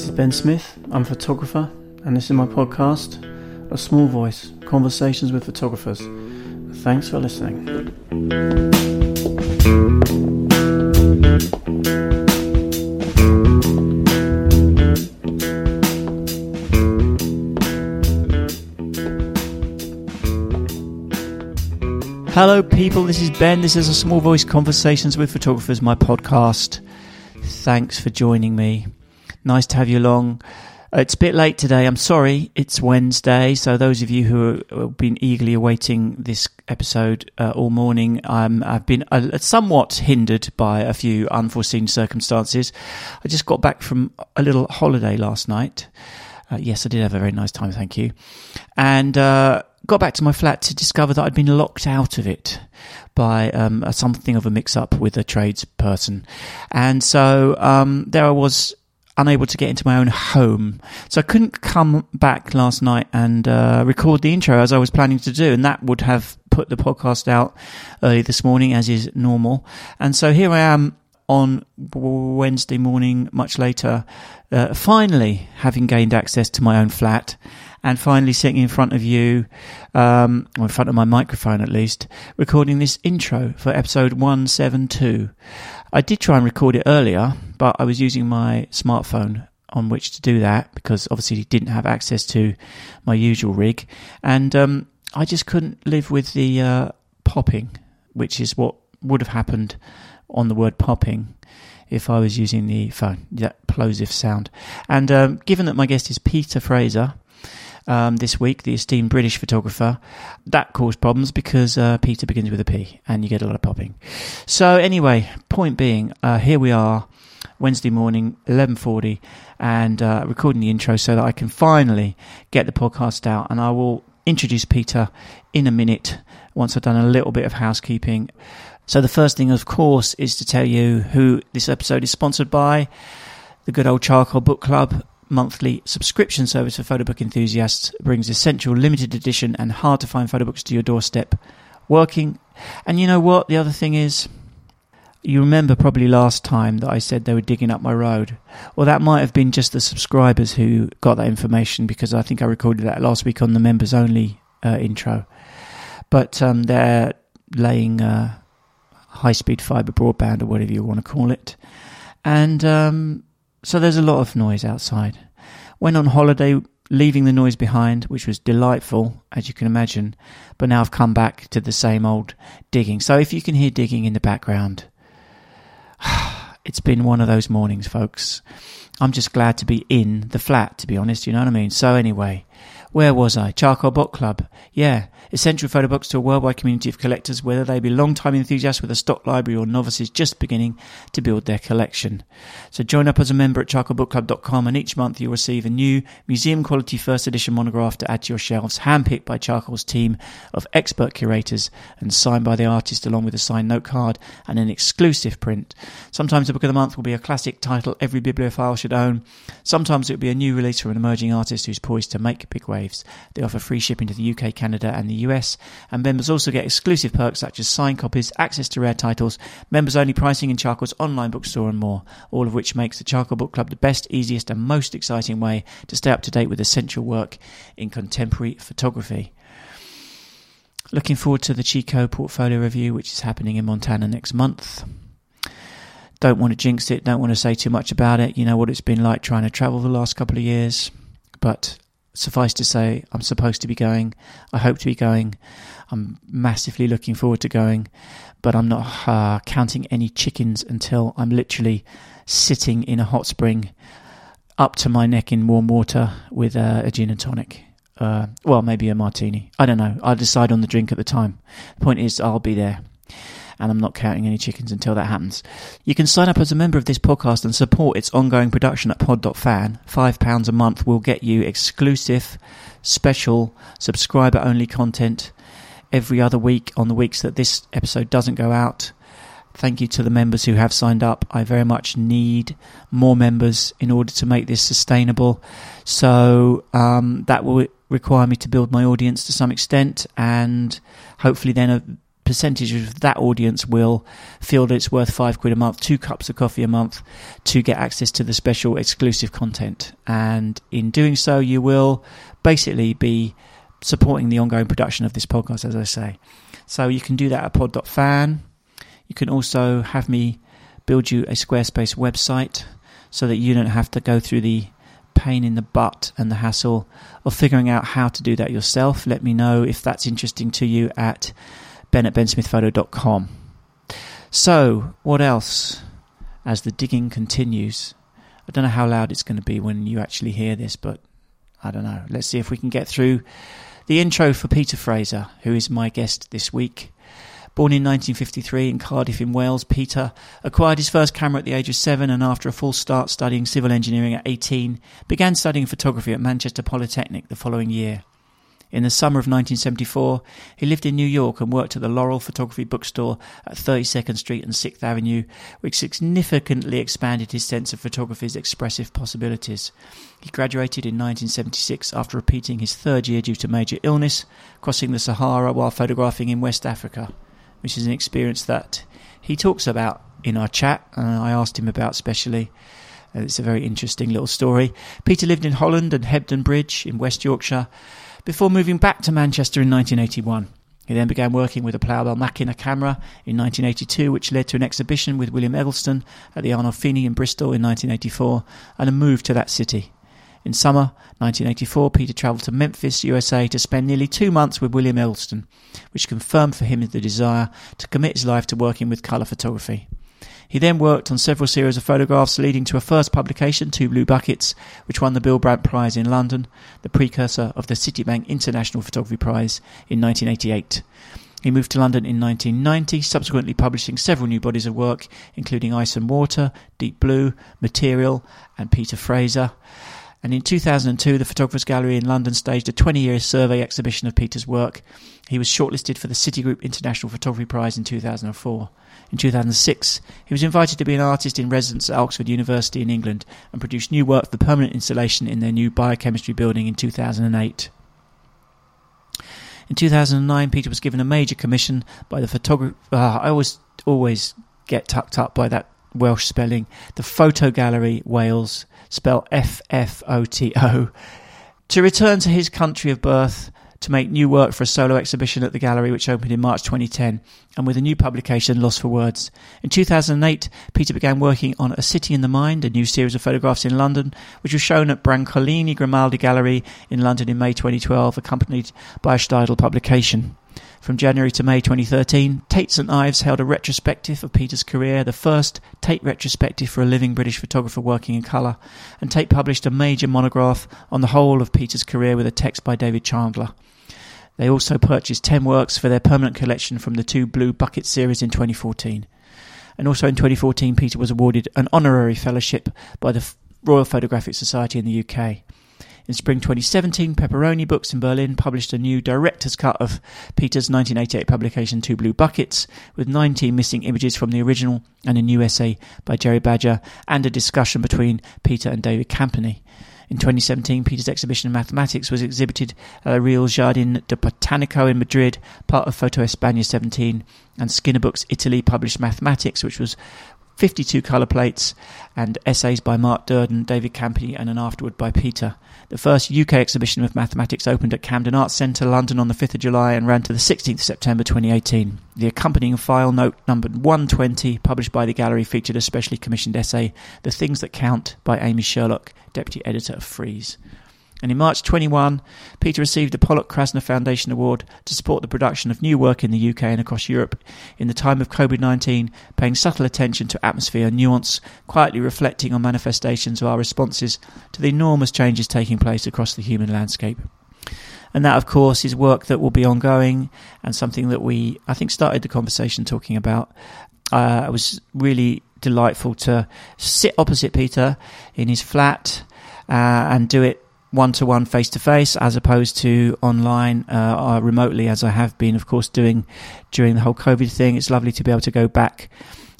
This is Ben Smith. I'm a photographer, and this is my podcast, A Small Voice Conversations with Photographers. Thanks for listening. Hello, people. This is Ben. This is a Small Voice Conversations with Photographers, my podcast. Thanks for joining me. Nice to have you along. Uh, it's a bit late today. I'm sorry. It's Wednesday. So, those of you who have been eagerly awaiting this episode uh, all morning, um, I've been uh, somewhat hindered by a few unforeseen circumstances. I just got back from a little holiday last night. Uh, yes, I did have a very nice time, thank you. And uh, got back to my flat to discover that I'd been locked out of it by um, something of a mix up with a tradesperson. And so um, there I was unable to get into my own home. So I couldn't come back last night and uh, record the intro as I was planning to do, and that would have put the podcast out early this morning, as is normal. And so here I am on Wednesday morning, much later, uh, finally having gained access to my own flat and finally sitting in front of you, um, or in front of my microphone at least, recording this intro for episode 172. I did try and record it earlier, but I was using my smartphone on which to do that because obviously he didn't have access to my usual rig, and um, I just couldn't live with the uh, popping, which is what would have happened on the word popping if I was using the phone, that plosive sound. And um, given that my guest is Peter Fraser, um, this week, the esteemed British photographer. That caused problems because uh, Peter begins with a P and you get a lot of popping. So anyway, point being, uh, here we are, Wednesday morning, 11.40, and uh, recording the intro so that I can finally get the podcast out. And I will introduce Peter in a minute once I've done a little bit of housekeeping. So the first thing, of course, is to tell you who this episode is sponsored by. The good old Charcoal Book Club monthly subscription service for photo book enthusiasts brings essential limited edition and hard to find photo books to your doorstep working and you know what the other thing is you remember probably last time that I said they were digging up my road. Well, that might have been just the subscribers who got that information because I think I recorded that last week on the members only uh, intro. But um, they're laying uh, high speed fiber broadband or whatever you want to call it. And um, so there's a lot of noise outside. Went on holiday, leaving the noise behind, which was delightful, as you can imagine. But now I've come back to the same old digging. So if you can hear digging in the background, it's been one of those mornings, folks. I'm just glad to be in the flat, to be honest, you know what I mean? So anyway, where was I? Charcoal Book Club. Yeah, essential photo books to a worldwide community of collectors, whether they be long-time enthusiasts with a stock library or novices just beginning to build their collection. So join up as a member at charcoalbookclub.com and each month you'll receive a new museum quality first edition monograph to add to your shelves, handpicked by Charcoal's team of expert curators and signed by the artist along with a signed note card and an exclusive print. Sometimes the book of the month will be a classic title every bibliophile should own. Sometimes it will be a new release from an emerging artist who's poised to make big waves waves. They offer free shipping to the UK, Canada, and the US, and members also get exclusive perks such as signed copies, access to rare titles, members only pricing in Charcoal's online bookstore, and more. All of which makes the Charcoal Book Club the best, easiest, and most exciting way to stay up to date with essential work in contemporary photography. Looking forward to the Chico portfolio review, which is happening in Montana next month. Don't want to jinx it, don't want to say too much about it. You know what it's been like trying to travel the last couple of years. But suffice to say, I'm supposed to be going. I hope to be going. I'm massively looking forward to going, but I'm not uh, counting any chickens until I'm literally sitting in a hot spring up to my neck in warm water with uh, a gin and tonic. Uh, well, maybe a martini. I don't know. I'll decide on the drink at the time. The point is, I'll be there and I'm not counting any chickens until that happens. You can sign up as a member of this podcast and support its ongoing production at pod.fan. £5 a month will get you exclusive, special, subscriber only content every other week on the weeks that this episode doesn't go out. Thank you to the members who have signed up. I very much need more members in order to make this sustainable. So um, that will require me to build my audience to some extent and hopefully then percentage of that audience will feel that it's worth five quid a month, two cups of coffee a month to get access to the special exclusive content. And in doing so, you will basically be supporting the ongoing production of this podcast, as I say. So you can do that at pod.fan. You can also have me build you a Squarespace website so that you don't have to go through the pain in the butt and the hassle of figuring out how to do that yourself. Let me know if that's interesting to you at ben at bensmithphoto.com. So, what else as the digging continues? I don't know how loud it's going to be when you actually hear this, but I don't know. Let's see if we can get through the intro for Peter Fraser, who is my guest this week. Born in 1953 in Cardiff in Wales, Peter acquired his first camera at the age of seven and after a full start studying civil engineering at 18, began studying photography at Manchester Polytechnic the following year. In the summer of 1974, he lived in New York and worked at the Laurel Photography Bookstore at 32nd Street and 6th Avenue, which significantly expanded his sense of photography's expressive possibilities. He graduated in 1976 after repeating his third year due to major illness, crossing the Sahara while photographing in West Africa, which is an experience that he talks about in our chat, and I asked him about specially. Uh, it's a very interesting little story. Peter lived in Holland and Hebden Bridge in West Yorkshire before moving back to Manchester in 1981. He then began working with a Plaubel Makina camera in 1982, which led to an exhibition with William Eggleston at the Arnolfini in Bristol in 1984, and a move to that city. In summer 1984, Peter travelled to Memphis, USA to spend nearly two months with William Eggleston, which confirmed for him the desire to commit his life to working with colour photography. He then worked on several series of photographs, leading to a first publication, Two Blue Buckets, which won the Bill Brandt Prize in London, the precursor of the Citibank International Photography Prize in 1988. He moved to London in 1990, subsequently publishing several new bodies of work, including Ice and Water, Deep Blue, Material, and Peter Fraser. And in 2002, the Photographers Gallery in London staged a 20 year survey exhibition of Peter's work. He was shortlisted for the Citigroup International Photography Prize in 2004. In 2006, he was invited to be an artist in residence at Oxford University in England and produced new work for the permanent installation in their new biochemistry building in 2008. In 2009, Peter was given a major commission by the photographer. Uh, I always always get tucked up by that Welsh spelling. The Ffotogallery Wales, spell F F O T O, to return to his country of birth to make new work for a solo exhibition at the gallery, which opened in March 2010, and with a new publication, Lost for Words. In 2008, Peter began working on A City in the Mind, a new series of photographs in London, which was shown at Brancolini Grimaldi Gallery in London in May 2012, accompanied by a Steidl publication. From January to May 2013, Tate St Ives held a retrospective of Peter's career, the first Tate retrospective for a living British photographer working in colour, and Tate published a major monograph on the whole of Peter's career with a text by David Chandler. They also purchased 10 works for their permanent collection from the two Blue Bucket series in 2014. And also in 2014, Peter was awarded an honorary fellowship by the Royal Photographic Society in the UK. In spring 2017, Peperoni Books in Berlin published a new director's cut of Peter's 1988 publication Two Blue Buckets, with 19 missing images from the original and a new essay by Gerry Badger and a discussion between Peter and David Campany. In 2017, Peter's exhibition of mathematics was exhibited at the Real Jardin de Botanico in Madrid, part of Photo España 17, and Skinnerboox Italy published Mathematics, which was 52 colour plates, and essays by Mark Durden, David Campany, and an afterward by Peter. The first UK exhibition of mathematics opened at Camden Arts Centre, London on the 5th of July and ran to the 16th of September 2018. The accompanying file note numbered 120, published by the gallery, featured a specially commissioned essay, The Things That Count, by Amy Sherlock, deputy editor of Frieze. And in March 21, Peter received the Pollock Krasner Foundation Award to support the production of new work in the UK and across Europe in the time of COVID 19, paying subtle attention to atmosphere and nuance, quietly reflecting on manifestations of our responses to the enormous changes taking place across the human landscape. And that, of course, is work that will be ongoing and something that we, I think, started the conversation talking about. Uh, it was really delightful to sit opposite Peter in his flat uh, and do it one to one, face to face, as opposed to online uh, or remotely, as I have been, of course, doing during the whole COVID thing. It's lovely to be able to go back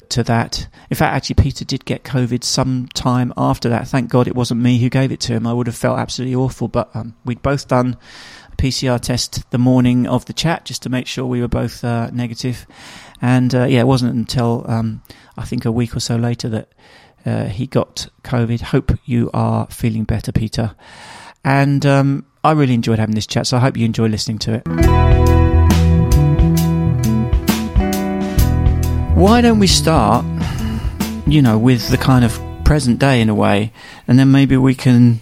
to that. In fact, actually, Peter did get COVID some time after that. Thank God it wasn't me who gave it to him. I would have felt absolutely awful. But um, we'd both done a PCR test the morning of the chat just to make sure we were both uh, negative. And uh, yeah, it wasn't until um, I think a week or so later that uh, he got COVID. Hope you are feeling better, Peter. And um, I really enjoyed having this chat, so I hope you enjoy listening to it. Why don't we start, you know, with the kind of present day in a way, and then maybe we can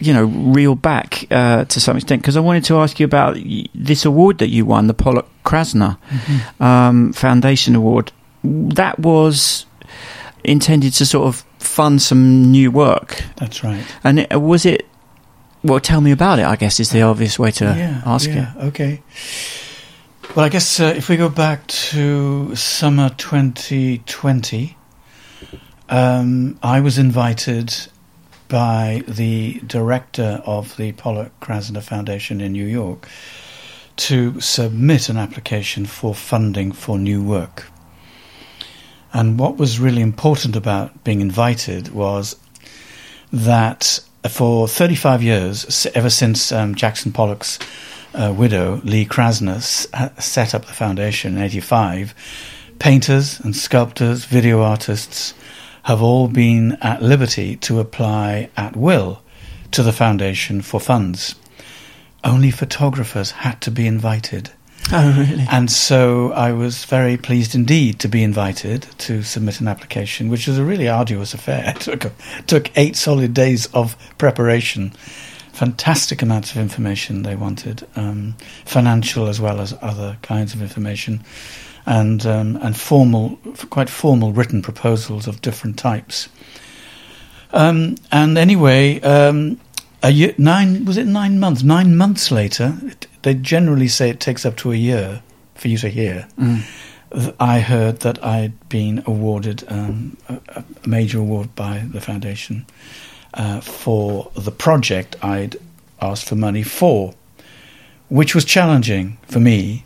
you know, reel back uh, to some extent because I wanted to ask you about this award that you won, the Pollock Krasner mm-hmm. um, Foundation Award. That was intended to sort of fund some new work. That's right. And it, was it? Well, tell me about it. I guess is the obvious way to yeah, ask yeah, it. Okay. Well, I guess uh, if we go back to summer 2020, um, I was invited by the director of the Pollock Krasner Foundation in New York to submit an application for funding for new work. And what was really important about being invited was that for 35 years, ever since um, Jackson Pollock's uh, widow, Lee Krasner, set up the foundation in 85, painters and sculptors, video artists, have all been at liberty to apply at will to the foundation for funds. Only photographers had to be invited. Oh, really? And so I was very pleased indeed to be invited to submit an application, which was a really arduous affair. It took, took eight solid days of preparation. Fantastic amounts of information they wanted, um, financial as well as other kinds of information and um, and formal, quite formal written proposals of different types. Um, and anyway, um, year, nine was it nine months? Nine months later, it, they generally say it takes up to a year for you to hear. Mm. I heard that I'd been awarded um, a, a, major award by the foundation uh, for the project I'd asked for money for, which was challenging for me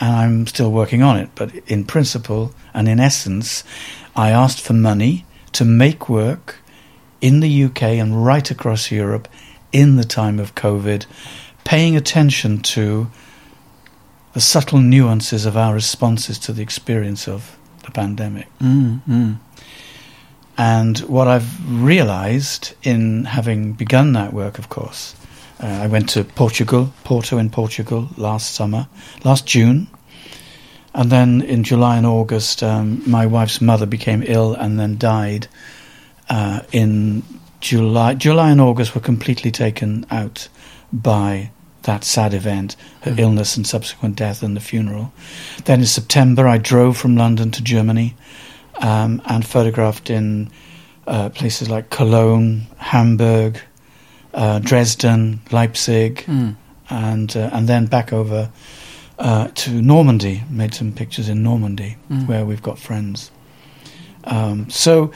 and I'm still working on it. But in principle and in essence, I asked for money to make work in the UK and right across Europe in the time of COVID, paying attention to the subtle nuances of our responses to the experience of the pandemic. Mm, And what I've realized in having begun that work, of course, uh, I went to Portugal, Porto in Portugal last summer, last June. And then in July and August, um, my wife's mother became ill and then died. Uh, in July, July and August were completely taken out by that sad event, her mm. illness and subsequent death and the funeral. Then in September, I drove from London to Germany um, and photographed in uh, places like Cologne, Hamburg, uh, Dresden, Leipzig, mm. and uh, and then back over uh, to Normandy. Made some pictures in Normandy, mm. where we've got friends. Um, so.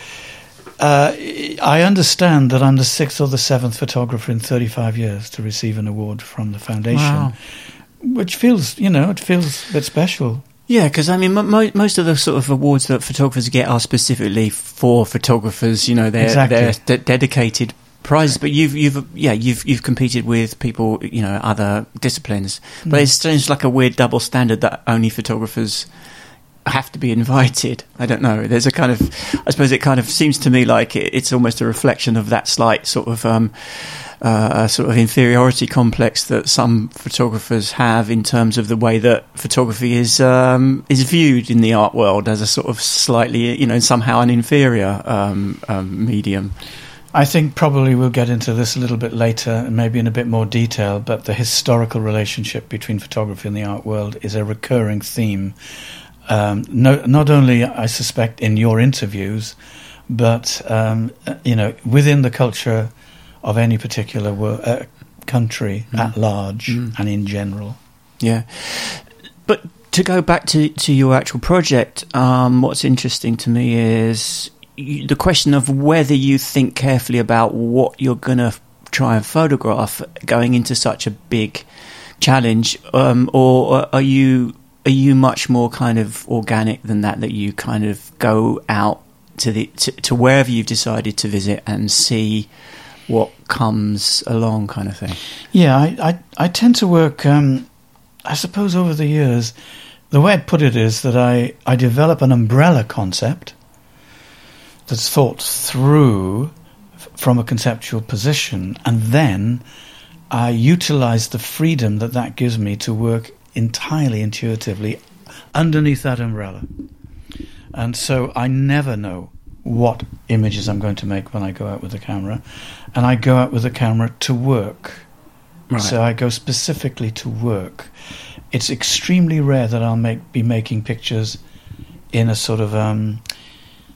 Uh, I understand that I'm the sixth or the seventh photographer in 35 years to receive an award from the foundation, wow. which feels, you know, it feels a bit special. Yeah, because I mean, mo- most of the sort of awards that photographers get are specifically for photographers. You know, they're exactly. they're de- dedicated prizes, but you've you've yeah you've you've competed with people you know other disciplines, mm. but it seems like a weird double standard that only photographers have to be invited. I don't know. There's a kind of I suppose it kind of seems to me like it, it's almost a reflection of that slight sort of. Um, uh, sort of inferiority complex that some photographers have in terms of the way that photography is um, is viewed in the art world as a sort of slightly, you know, somehow an inferior um, um, medium. I think probably we'll get into this a little bit later, and maybe in a bit more detail, but the historical relationship between photography and the art world is a recurring theme. Um, no, not only, I suspect, in your interviews, but, um, you know, within the culture of any particular wor- uh, country mm. at large mm. and in general. Yeah. But to go back to, to your actual project, um, what's interesting to me is the question of whether you think carefully about what you're going to try and photograph going into such a big challenge, um, or are you are you much more kind of organic than that? That you kind of go out to the to, to wherever you've decided to visit and see what comes along, kind of thing. Yeah, I, I, I tend to work, um, I suppose, over the years. The way I'd put it is that I, I develop an umbrella concept that's thought through from a conceptual position, and then I utilize the freedom that that gives me to work entirely intuitively underneath that umbrella. And so I never know what images I'm going to make when I go out with the camera. And I go out with the camera to work. Right. So I go specifically to work. It's extremely rare that I'll make be making pictures in a sort of um,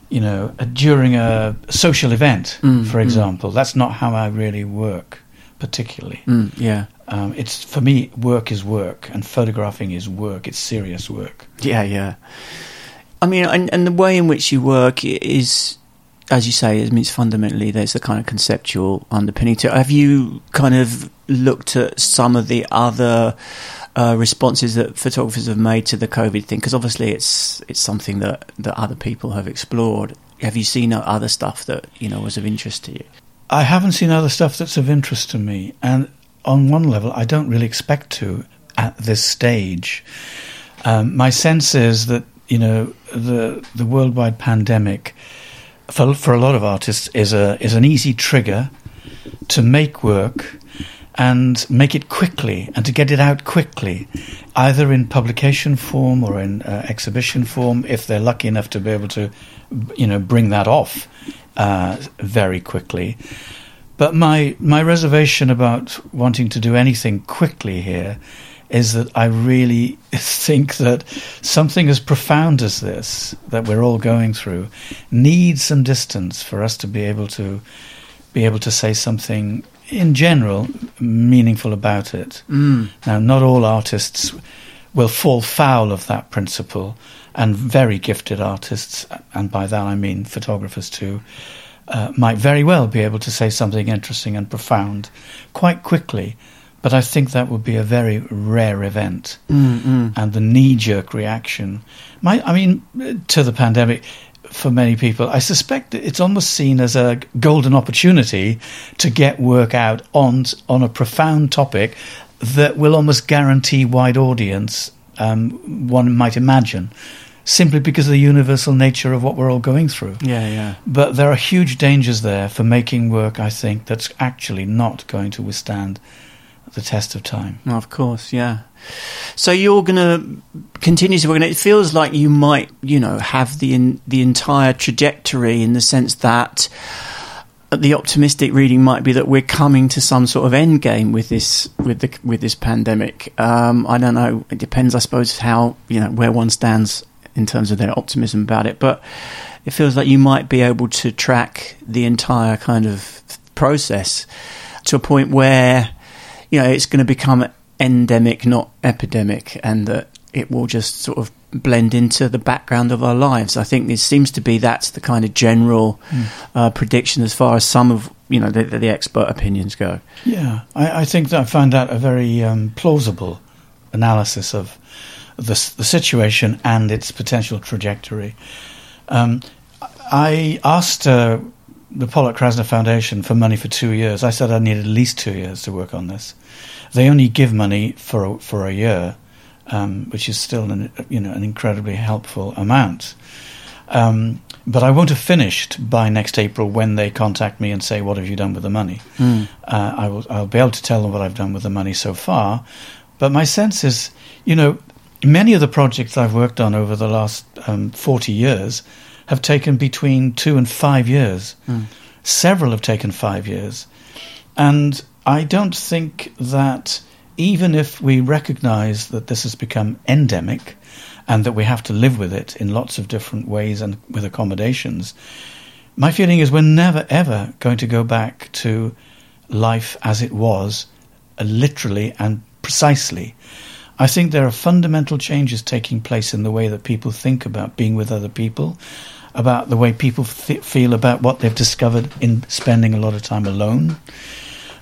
you know a, during a social event, Mm, for mm. example. That's not how I really work, particularly. Mm, yeah, Um, it's for me, work is work, and photographing is work. It's serious work. yeah, yeah. I mean, and, and the way in which you work is, as you say, it means fundamentally there's a kind of conceptual underpinning to it. Have you kind of looked at some of the other uh, responses that photographers have made to the COVID thing? Because obviously it's it's something that, that other people have explored. Have you seen other stuff that you know was of interest to you? I haven't seen other stuff that's of interest to me, and on one level, I don't really expect to at this stage. Um, my sense is that you know the the worldwide pandemic for for a lot of artists is a is an easy trigger to make work and make it quickly and to get it out quickly, either in publication form or in uh, exhibition form, if they're lucky enough to be able to, you know, bring that off uh, very quickly. But my my reservation about wanting to do anything quickly here is that I really think that something as profound as this that we're all going through needs some distance for us to be able to be able to say something in general meaningful about it. Mm. Now, not all artists will fall foul of that principle, and very gifted artists, and by that I mean photographers too, uh, might very well be able to say something interesting and profound quite quickly. But I think that would be a very rare event, Mm, mm. and the knee-jerk reaction. My, I mean, to the pandemic. For many people, I suspect that it's almost seen as a golden opportunity to get work out on on a profound topic that will almost guarantee wide audience. Um, one might imagine, simply because of the universal nature of what we're all going through. Yeah, yeah. But there are huge dangers there for making work. I think that's actually not going to withstand the test of time. Of course, yeah. So you're going to continue to work, and it feels like you might, you know, have the in, the entire trajectory in the sense that the optimistic reading might be that we're coming to some sort of end game with this with the with this pandemic. Um, I don't know. It depends, I suppose, how you know where one stands in terms of their optimism about it, but it feels like you might be able to track the entire kind of process to a point where you know it's going to become endemic, not epidemic, and that it will just sort of blend into the background of our lives. I think it seems to be that's the kind of general uh, prediction as far as some of you know the, the expert opinions go. Yeah, I, I think that I found that a very um, plausible analysis of the, the situation and its potential trajectory. Um, I asked uh, the Pollock Krasner Foundation for money for two years. I said I needed at least two years to work on this. They only give money for a, for a year, um, which is still an you know an incredibly helpful amount. Um, but I won't have finished by next April when they contact me and say, "What have you done with the money?" Uh, I will. I'll be able to tell them what I've done with the money so far. But my sense is, you know, many of the projects I've worked on over the last um, forty years have taken between two and five years. Several have taken five years, and I don't think that even if we recognise that this has become endemic and that we have to live with it in lots of different ways and with accommodations, my feeling is we're never ever going to go back to life as it was, uh, literally and precisely. I think there are fundamental changes taking place in the way that people think about being with other people, about the way people f- feel about what they've discovered in spending a lot of time alone,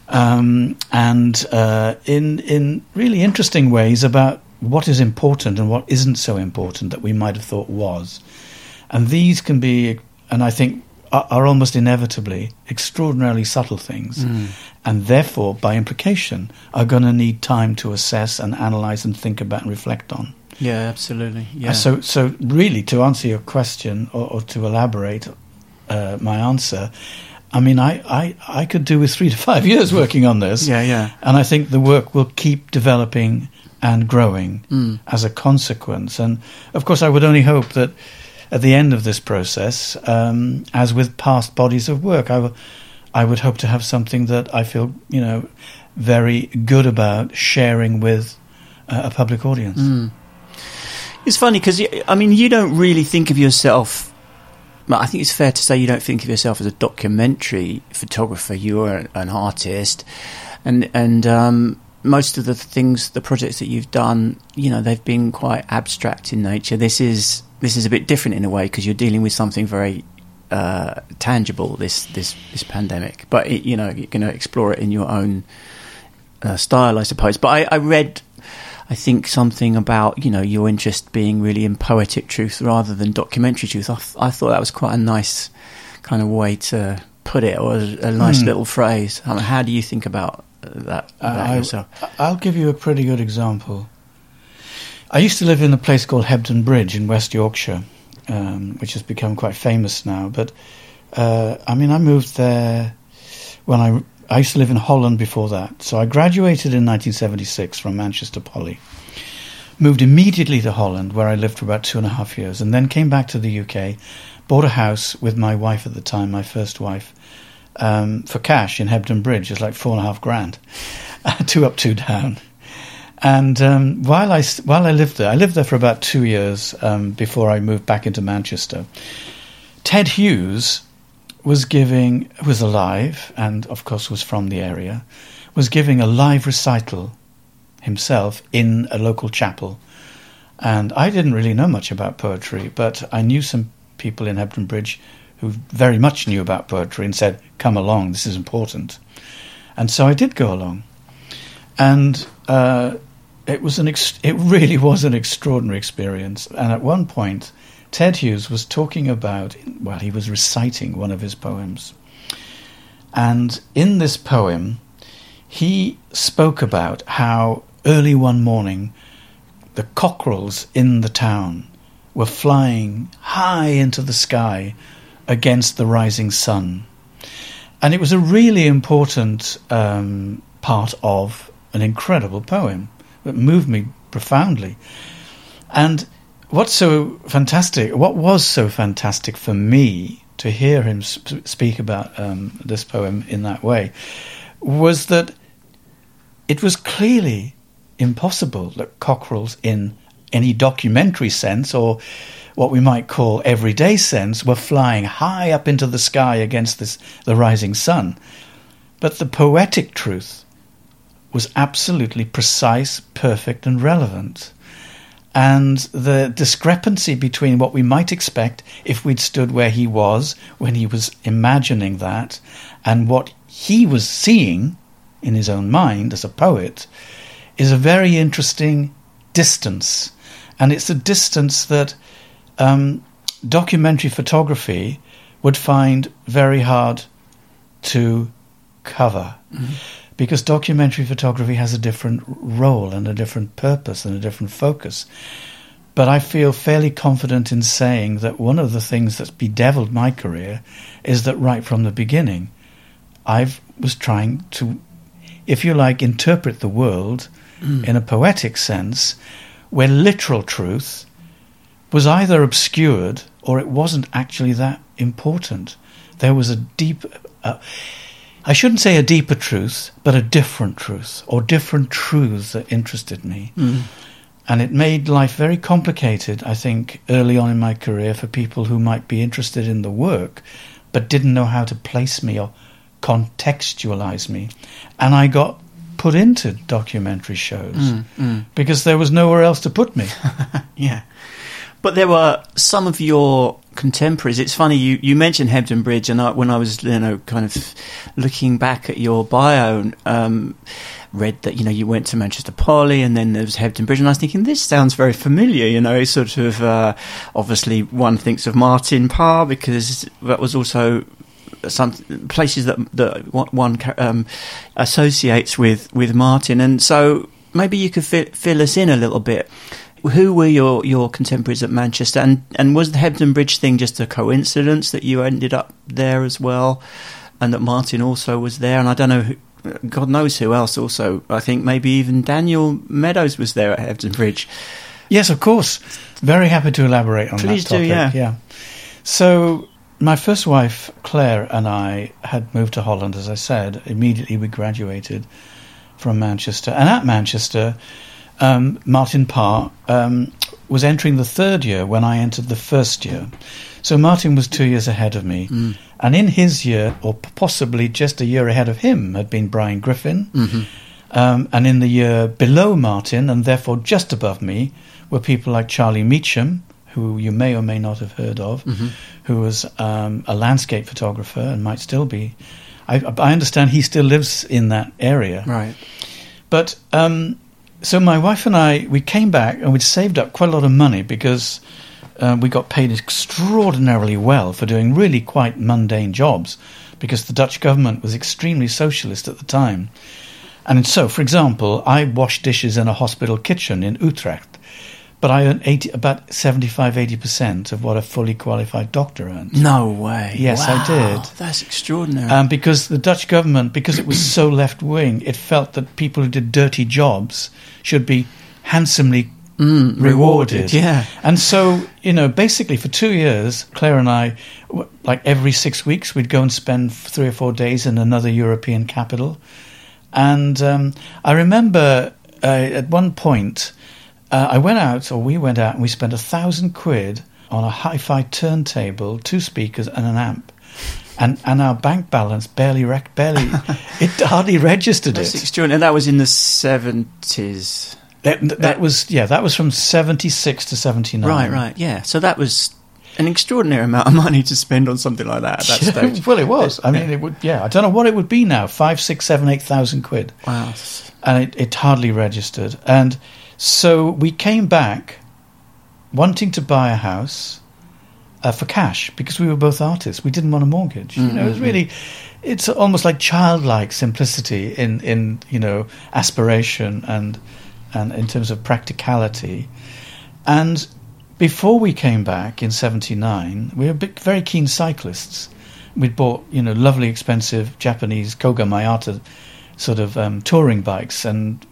um, and uh, in in really interesting ways about what is important and what isn't so important that we might have thought was. And these can be, and I think are, are almost inevitably extraordinarily subtle things, Mm. and therefore, by implication, are going to need time to assess and analyze and think about and reflect on. Yeah, absolutely. Yeah. So, so really, to answer your question or, or to elaborate uh, my answer, I mean, I, I, I could do with three to five years working on this, yeah, yeah. and I think the work will keep developing and growing Mm. as a consequence. And of course, I would only hope that at the end of this process, um, as with past bodies of work, I, w- I would hope to have something that I feel, you know, very good about sharing with uh, a public audience. Mm. It's funny because I mean, you don't really think of yourself. I think it's fair to say you don't think of yourself as a documentary photographer. You're an, an artist, and and um, most of the things, the projects that you've done, you know, they've been quite abstract in nature. This is this is a bit different in a way because you're dealing with something very uh, tangible. This this this pandemic, but it, you know, you're going to explore it in your own uh, style, I suppose. But I, I read I think something about you know your interest being really in poetic truth rather than documentary truth. I, th- I thought that was quite a nice kind of way to put it, or a, nice Hmm. little phrase. I mean, how do you think about uh, that, about I, yourself? I'll give you a pretty good example. I used to live in a place called Hebden Bridge in West Yorkshire, um, which has become quite famous now. But uh, I mean, I moved there when I I used to live in Holland before that. So I graduated in 1976 from Manchester Poly. Moved immediately to Holland, where I lived for about two and a half years, and then came back to the UK. Bought a house with my wife at the time, my first wife, um, for cash in Hebden Bridge. It's like four and a half grand, two up, two down. And um, while I while I lived there, I lived there for about two years um, before I moved back into Manchester. Ted Hughes was giving was alive and of course was from the area was giving a live recital himself in a local chapel. And I didn't really know much about poetry but I knew some people in Hebden Bridge who very much knew about poetry and said come along this is important. And so I did go along. And uh, it was an ex- it really was an extraordinary experience and at one point Ted Hughes was talking about, well, he was reciting one of his poems. And in this poem, he spoke about how early one morning the cockerels in the town were flying high into the sky against the rising sun. And it was a really important um, part of an incredible poem that moved me profoundly. And what's so fantastic, what was so fantastic for me to hear him sp- speak about um, this poem in that way was that it was clearly impossible that cockerels, in any documentary sense or what we might call everyday sense, were flying high up into the sky against this, the rising sun. But the poetic truth was absolutely precise, perfect, and relevant and the discrepancy between what we might expect if we'd stood where he was when he was imagining that and what he was seeing in his own mind as a poet is a very interesting distance. And it's a distance that um, documentary photography would find very hard to cover. Mm-hmm because documentary photography has a different role and a different purpose and a different focus. But I feel fairly confident in saying that one of the things that's bedeviled my career is that right from the beginning, I was trying to, if you like, interpret the world mm. in a poetic sense, where literal truth was either obscured or it wasn't actually that important. There was a deep. Uh, I shouldn't say a deeper truth, but a different truth, or different truths that interested me. Mm. And it made life very complicated, I think, early on in my career for people who might be interested in the work, but didn't know how to place me or contextualize me. And I got put into documentary shows mm, mm. because there was nowhere else to put me. yeah. But there were some of your contemporaries. It's funny you, you mentioned Hebden Bridge, and I, when I was you know kind of looking back at your bio, um, read that you know you went to Manchester Poly, and then there was Hebden Bridge, and I was thinking this sounds very familiar. You know, sort of uh, obviously one thinks of Martin Parr because that was also some places that that one um, associates with with Martin, and so maybe you could fill, fill us in a little bit who were your, your contemporaries at Manchester, and and was the Hebden Bridge thing just a coincidence that you ended up there as well, and that Martin also was there, and I don't know. Who, God knows who else. Also, I think maybe even Daniel Meadows was there at Hebden Bridge. Yes, of course. Very happy to elaborate on Please that topic. do, yeah. yeah. So my first wife, Claire, and I had moved to Holland, as I said. Immediately we graduated from Manchester. And at Manchester, um, Martin Parr um, was entering the third year when I entered the first year. So Martin was two years ahead of me. Mm. And in his year, or possibly just a year ahead of him, had been Brian Griffin. Mm-hmm. Um, and in the year below Martin, and therefore just above me, were people like Charlie Meecham, who you may or may not have heard of, Mhm. who was um, a landscape photographer and might still be. I, I understand he still lives in that area. Right. But um, so my wife and I, we came back and we'd saved up quite a lot of money because uh, we got paid extraordinarily well for doing really quite mundane jobs because the Dutch government was extremely socialist at the time. And so, for example, I washed dishes in a hospital kitchen in Utrecht, but I earned 80, about 75 80% of what a fully qualified doctor earned. No way. Yes, I Wow, did. That's extraordinary. Um, because the Dutch government, because it was so left wing, it felt that people who did dirty jobs should be handsomely Mm, rewarded. Yeah. And so, you know, basically for two years, Claire and I, like every six weeks, we'd go and spend three or four days in another European capital. And um, I remember uh, at one point, uh, I went out, or we went out, and we spent a thousand quid on a hi fi turntable, two speakers, and an amp. And, and our bank balance barely rec- barely it hardly registered That's it. extraordinary. And that was in the 70s. That, that was yeah, that was from seventy six to seventy nine. Right, right. Yeah. So that was an extraordinary amount of money to spend on something like that at that stage. well, it was. I mean, it would. Yeah, I don't know what it would be now. Five, six, seven, eight thousand quid, Wow. and it, it hardly registered. And so we came back, wanting to buy a house uh, for cash because we were both artists. We didn't want a mortgage. You know, it was Mhm. really. It's almost like childlike simplicity in, in you know aspiration and and in terms of practicality. And before we came back in '79, we were very keen cyclists. We'd bought, you know, lovely, expensive Japanese Koga Miyata sort of um, touring bikes, and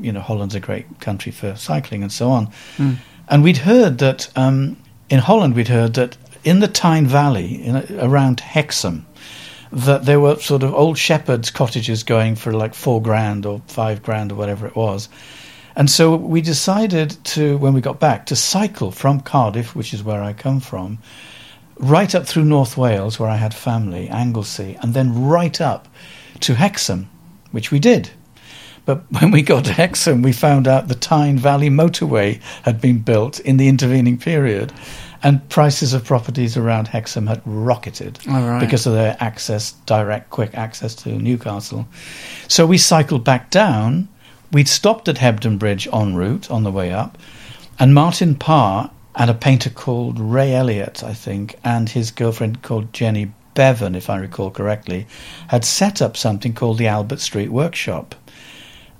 you know, Holland's a great country for cycling and so on. Mm. And we'd heard that um, in Holland, we'd heard that in the Tyne Valley, in, around Hexham, that there were sort of old shepherds' cottages going for like four grand or five grand or whatever it was. And so we decided to, when we got back, to cycle from Cardiff, which is where I come from, right up through North Wales, where I had family, Anglesey, and then right up to Hexham, which we did. But when we got to Hexham, we found out the Tyne Valley motorway had been built in the intervening period, and prices of properties around Hexham had rocketed right. because of their access, direct, quick access to Newcastle. So we cycled back down. We'd stopped at Hebden Bridge en route on the way up, and Martin Parr and a painter called Ray Elliott, I think, and his girlfriend called Jenny Bevan, if I recall correctly, had set up something called the Albert Street Workshop,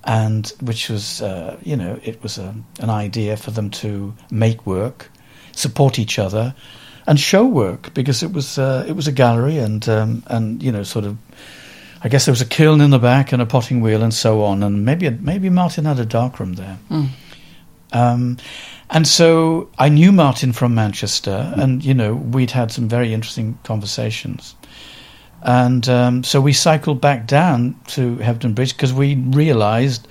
and which was, uh, you know, it was a, an idea for them to make work, support each other, and show work because it was uh, it was a gallery and um, and you know sort of. I guess there was a kiln in the back and a potting wheel and so on, and maybe maybe Martin had a darkroom there. Mm. Um, and so I knew Martin from Manchester, and you know we'd had some very interesting conversations. And um, so we cycled back down to Hebden Bridge because we realised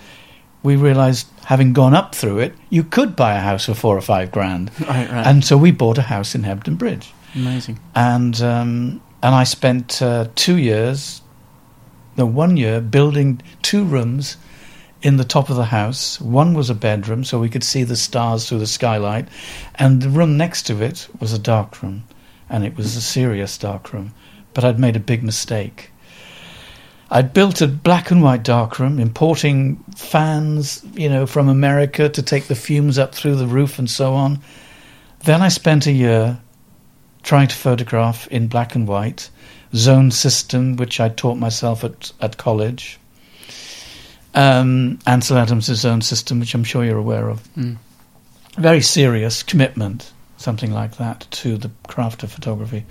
we realised having gone up through it, you could buy a house for four or five grand. Right, right. And so we bought a house in Hebden Bridge, Amazing. and um, and I spent uh, two years, no, one year building two rooms in the top of the house. One was a bedroom, so we could see the stars through the skylight, and the room next to it was a dark room, and it was a serious darkroom. But I'd made a big mistake. I'd built a black and white darkroom, importing fans, you know, from America to take the fumes up through the roof and so on. Then I spent a year trying to photograph in black and white, zone system, which I taught myself at, at college. Um, Ansel Adams' zone system, which I'm sure you're aware of. Mm. Very serious commitment, something like that, to the craft of photography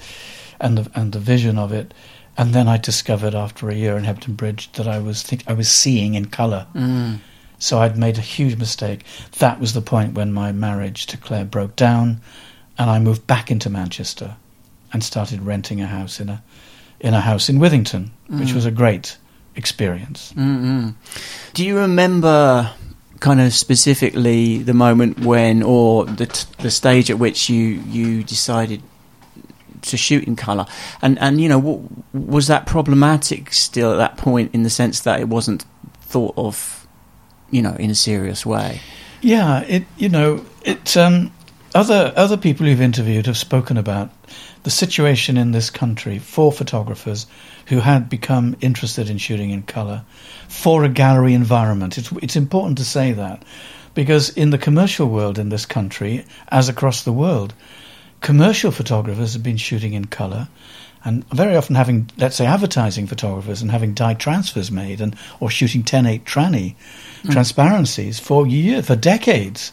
and the, and the vision of it. And then I discovered after a year in Hebden Bridge that I was think I was seeing in colour. Mm. So I'd made a huge mistake. That was the point when my marriage to Claire broke down, and I moved back into Manchester and started renting a house in a in a house in Withington, which Mm. was a great experience. Mm-mm. Do you remember kind of specifically the moment when, or the t- the stage at which you you decided to shoot in color? And and you know, w- was that problematic still at that point in the sense that it wasn't thought of, you know, in a serious way? Yeah, it you know it. Um, other other people you've interviewed have spoken about the situation in this country for photographers who had become interested in shooting in color for a gallery environment. It's it's important to say that because in the commercial world in this country, as across the world, commercial photographers have been shooting in color and very often having, let's say, advertising photographers and having dye transfers made and or shooting 10-8 tranny transparencies for years, for decades,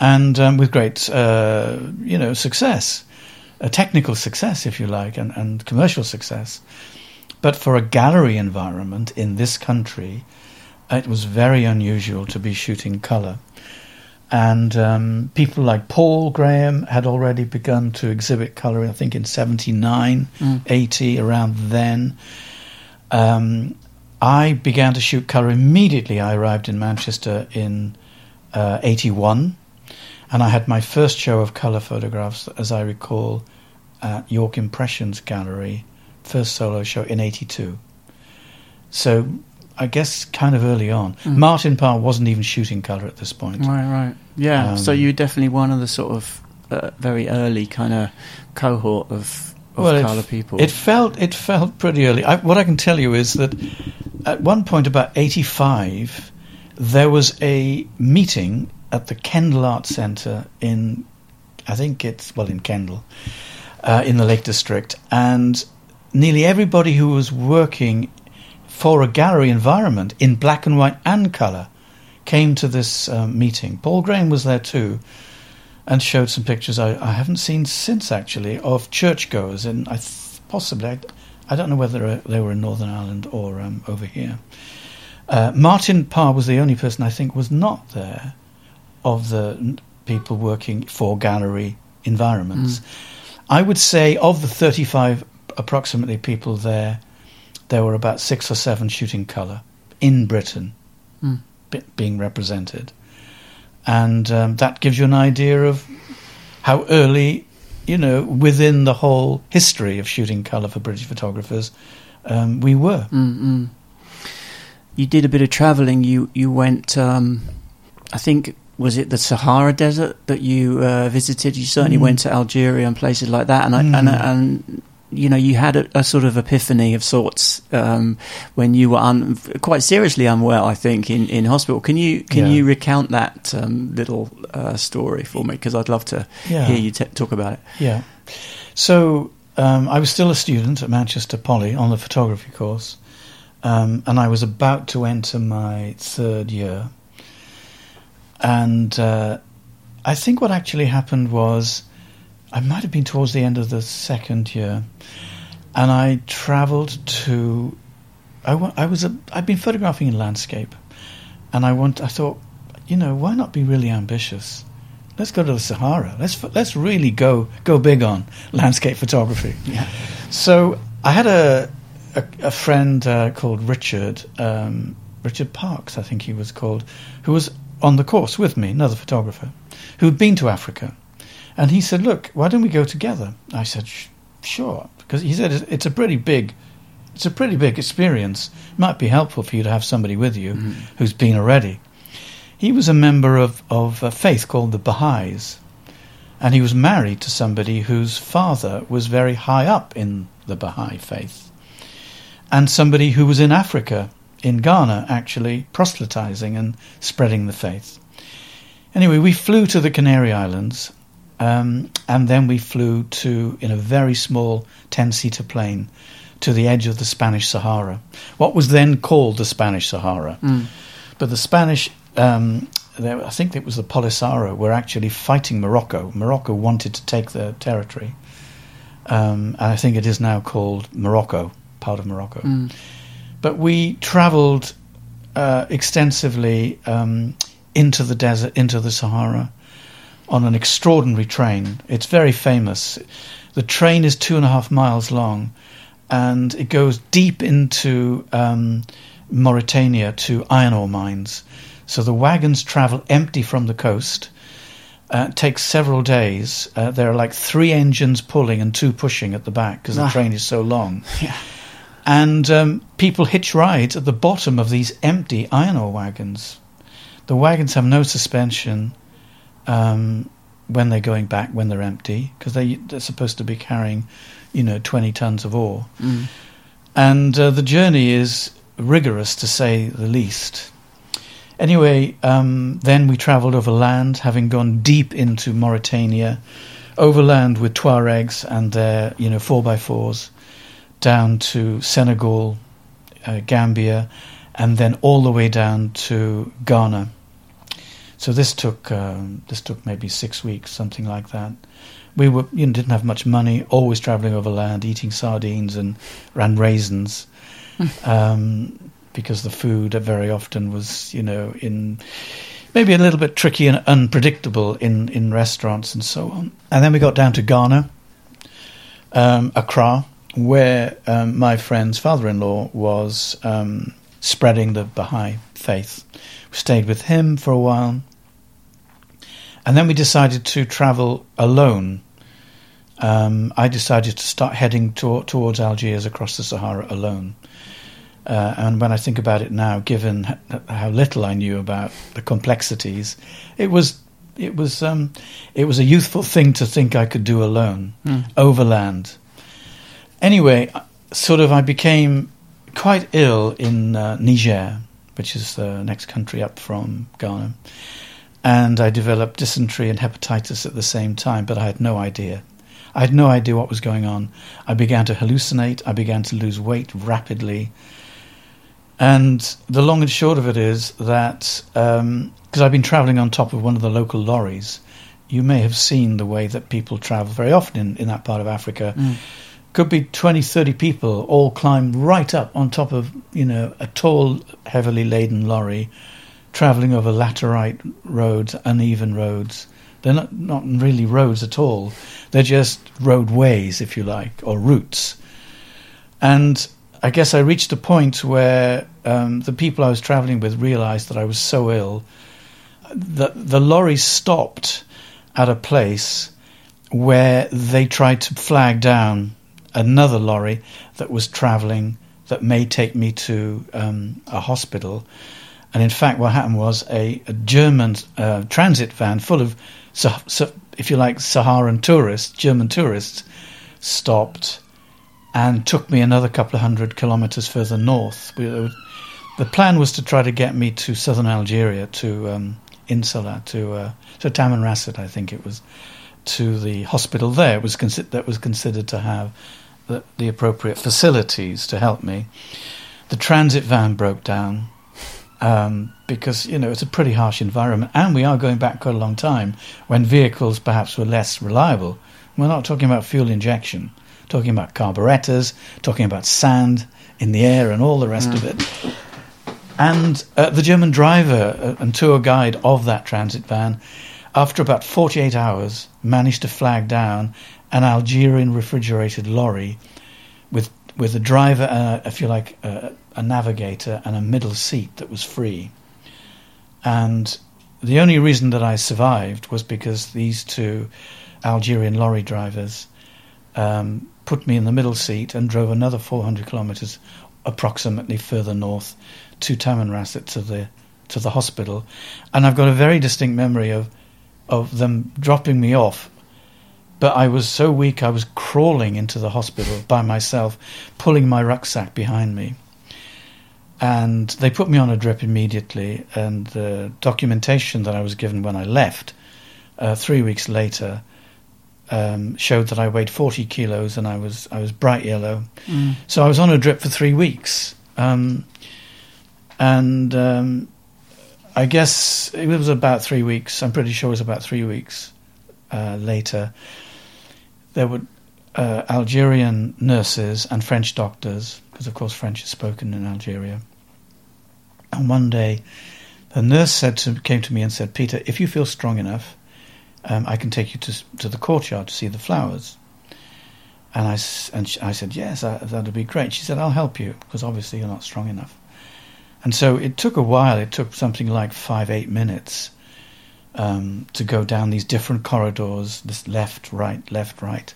and um, with great, uh, you know, success, a technical success, if you like, and, and commercial success. But for a gallery environment in this country, it was very unusual to be shooting color. And um, people like Paul Graham had already begun to exhibit colour, I think in 79, Mm. 80, around then. Um, I began to shoot colour immediately. I arrived in Manchester in uh, 81, and I had my first show of colour photographs, as I recall, at York Impressions Gallery, first solo show in 82. So I guess kind of early on. Mm. Martin Parr wasn't even shooting colour at this point. Right, right, yeah. Um, so you're definitely one of the sort of uh, very early kind of cohort of, of Well, it- color people. It felt it felt pretty early. I, what I can tell you is that at one point, about eighty-five, there was a meeting at the Kendal Art Centre in, I think it's well in Kendal, uh, in the Lake District, and nearly everybody who was working for a gallery environment in black and white and colour came to this um, meeting. Paul Graham was there too, and showed some pictures I, I haven't seen since actually of churchgoers, and I th- possibly I, I don't know whether uh, they were in Northern Ireland or um, over here. Uh, Martin Parr was the only person I think was not there of the people working for gallery environments. I would say of the 35 approximately people there, there were about six or seven shooting colour in Britain Mm. be- being represented. And um, that gives you an idea of how early, you know, within the whole history of shooting colour for British photographers, um, we were. Mm-mm. You did a bit of travelling. You you went. Um, I think was it the Sahara Desert that you uh, visited. You certainly Mm. went to Algeria and places like that. And I, and Mm. and you know you had a, a sort of epiphany of sorts um, when you were un, quite seriously unwell. I think in, in hospital. Can you can Yeah. you recount that um, little uh, story for me? Because I'd love to Yeah. hear you t- talk about it. Yeah. So um, I was still a student at Manchester Poly on the photography course, um, and I was about to enter my third year. And uh, I think what actually happened was I might have been towards the end of the second year, and I travelled to. I, I was a, I'd been photographing in landscape, and I want. I thought, you know, why not be really ambitious? Let's go to the Sahara. Let's let's really go go big on landscape photography. Yeah. So I had a a, a friend uh, called Richard um, Richard Parks, I think he was called, who was on the course with me, another photographer, who'd been to Africa, and he said, "Look, why don't we go together?" I said, "Sure," because he said it's- a pretty big. It's a pretty big experience. It might be helpful for you to have somebody with you Mhm. who's been already. He was a member of, of a faith called the Baha'is, And he was married to somebody whose father was very high up in the Baha'i faith, and somebody who was in Africa, in Ghana, actually proselytizing and spreading the faith. Anyway, we flew to the Canary Islands, um, and then we flew to, in a very small 10 seater plane, to the edge of the Spanish Sahara, what was then called the Spanish Sahara. Mm. But the Spanish, um, I think it was the Polisario, were actually fighting Morocco. Morocco wanted to take their territory. Um, and I think it is now called Morocco, part of Morocco. Mm. But we travelled uh, extensively um, into the desert, into the Sahara, on an extraordinary train. It's very famous. The train is two and a half miles long, and it goes deep into um, Mauritania to iron ore mines. So the wagons travel empty from the coast. Uh, it takes several days. Uh, there are like three engines pulling and two pushing at the back because the Ah. train is so long. Yeah. And um, people hitch rides at the bottom of these empty iron ore wagons. The wagons have no suspension um, when they're going back, when they're empty, because they, they're supposed to be carrying, you know, 20 tons of ore. Mm. And uh, the journey is rigorous, to say the least. Anyway, um, then we travelled over land, having gone deep into Mauritania, overland with Tuaregs and their, you know, four by fours, down to Senegal, uh, Gambia, and then all the way down to Ghana. So this took um, this took maybe six weeks, something like that. We were you know, didn't have much money, always travelling over land, eating sardines and ran raisins, um, because the food very often was you know in maybe a little bit tricky and unpredictable in in restaurants and so on. And then we got down to Ghana, um, Accra, where um, my friend's father-in-law was um, spreading the Baha'i faith. We stayed with him for a while, and then we decided to travel alone. Um, I decided to start heading to- towards Algiers across the Sahara alone. Uh, and when I think about it now, given h- how little I knew about the complexities, it was it was um, it was a youthful thing to think I could do alone, Mm. overland. Anyway, sort of, I became quite ill in uh, Niger, which is the next country up from Ghana, and I developed dysentery and hepatitis at the same time. But I had no idea. I had no idea what was going on. I began to hallucinate. I began to lose weight rapidly. And the long and short of it is that because I've been traveling on top of one of the local lorries, you may have seen the way that people travel very often in, in that part of Africa. Mm. Could be 20, 30 people all climb right up on top of, you know, a tall, heavily laden lorry traveling over laterite roads, uneven roads. They're not, not really roads at all. They're just roadways, if you like, or routes. And I guess I reached a point where um, the people I was traveling with realized that I was so ill that the lorry stopped at a place where they tried to flag down another lorry that was traveling that may take me to um, a hospital. And in fact, what happened was a, a German uh, transit van full of, Sah- Sah- if you like, Saharan tourists, German tourists, stopped and took me another couple of hundred kilometers further north. We, uh, the plan was to try to get me to southern Algeria, to um, In Salah, to uh, to Tamanrasset, I think it was, to the hospital there. It was consi- that was considered to have the, the appropriate facilities to help me. The transit van broke down um, because you know it's a pretty harsh environment, and we are going back quite a long time when vehicles perhaps were less reliable. We're not talking about fuel injection, talking about carburetors, talking about sand in the air, and all the rest of it. And uh, the German driver uh, and tour guide of that transit van, after about 48 hours, managed to flag down an Algerian refrigerated lorry with with a driver, uh, if you like, uh, a navigator, and a middle seat that was free. And the only reason that I survived was because these two Algerian lorry drivers um, put me in the middle seat and drove another 400 kilometers approximately further north to Tamanrasset to the to the hospital, and I've got a very distinct memory of of them dropping me off But I was so weak, I was crawling into the hospital by myself, pulling my rucksack behind me. And they put me on a drip immediately, and the documentation that I was given when I left, uh, three weeks later, um, showed that I weighed 40 kilos and I was I was bright yellow. Mm. So I was on a drip for three weeks, um, and um, I guess it was about three weeks. I'm pretty sure it was about three weeks uh, later. There were uh, Algerian nurses and French doctors, because of course French is spoken in Algeria. And one day, the nurse said to, came to me and said, "Peter, if you feel strong enough, um, I can take you to to the courtyard to see the flowers." And I and sh- I said, "Yes, that, that'd be great." She said, "I'll help you because obviously you're not strong enough." And so it took a while. It took something like five, eight minutes um, to go down these different corridors, this left, right, left, right,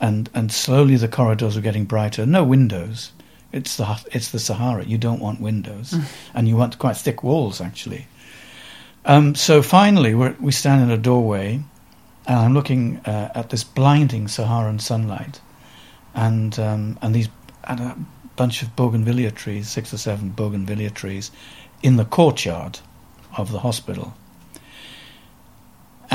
and and slowly the corridors were getting brighter. No windows. It's the it's the Sahara. You don't want windows, and you want quite thick walls actually. Um, so finally, we stand in a doorway, and I'm looking uh, at this blinding Saharan sunlight, and um, and these and a bunch of bougainvillea trees, six or seven bougainvillea trees, in the courtyard of the hospital.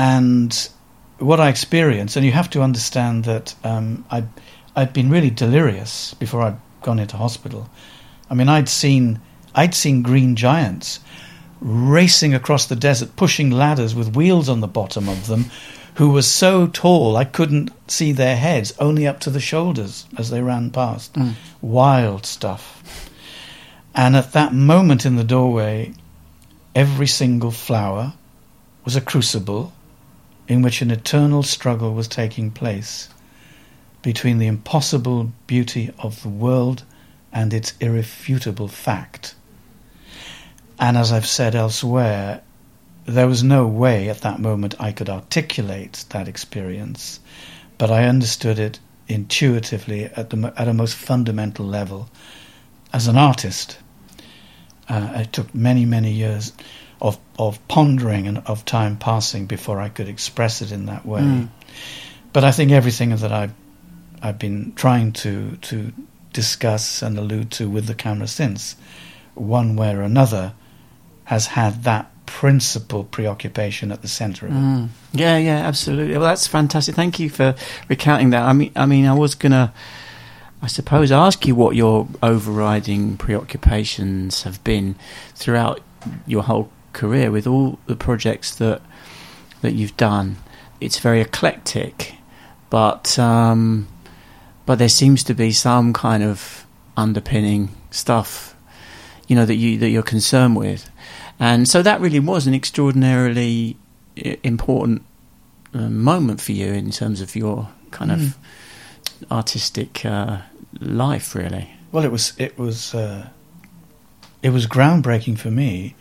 And what I experienced, and you have to understand that um, I'd, I'd been really delirious before I'd gone into hospital. I mean, I'd seen I'd seen green giants racing across the desert, pushing ladders with wheels on the bottom of them, who were so tall I couldn't see their heads, only up to the shoulders as they ran past. Mm. Wild stuff. And at that moment in the doorway, every single flower was a crucible in which an eternal struggle was taking place between the impossible beauty of the world and its irrefutable fact. And as I've said elsewhere, there was no way at that moment I could articulate that experience, but I understood it intuitively at, the, at a most fundamental level as an artist. Uh, it took many, many years of, of pondering and of time passing before I could express it in that way. Mm. But I think everything that I've, I've been trying to, to discuss and allude to with the camera since, one way or another, has had that principal preoccupation at the centre of it. Mm. Yeah, yeah, absolutely. Well, that's fantastic. Thank you for recounting that. I mean, I mean, I was gonna, I suppose, ask you what your overriding preoccupations have been throughout your whole career with all the projects that that you've done. It's very eclectic, but um, but there seems to be some kind of underpinning stuff, you know, that you that you're concerned with. And so that really was an extraordinarily important uh, moment for you in terms of your kind of artistic uh, life, really. Well, it was it was uh, it was groundbreaking for me,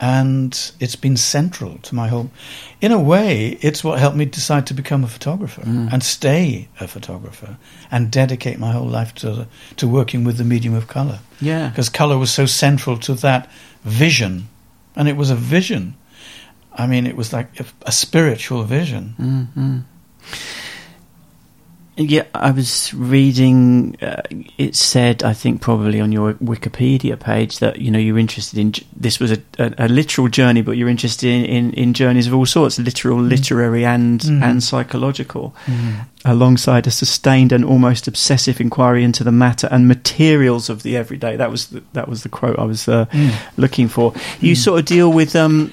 and it's been central to my whole. In a way, it's what helped me decide to become a photographer Mm. and stay a photographer and dedicate my whole life to to working with the medium of color Yeah. because color was so central to that vision, and it was a vision. I mean, it was like a, a spiritual vision. Mm-hmm. Yeah, I was reading. Uh, it said, I think, probably on your Wikipedia page that you know you're interested in. This was a, a, a literal journey, but you're interested in, in, in journeys of all sorts, literal, literary, and Mm. and psychological, alongside a sustained and almost obsessive inquiry into the matter and materials of the everyday. That was the, that was the quote I was uh, Mm. looking for. You Mm. sort of deal with um,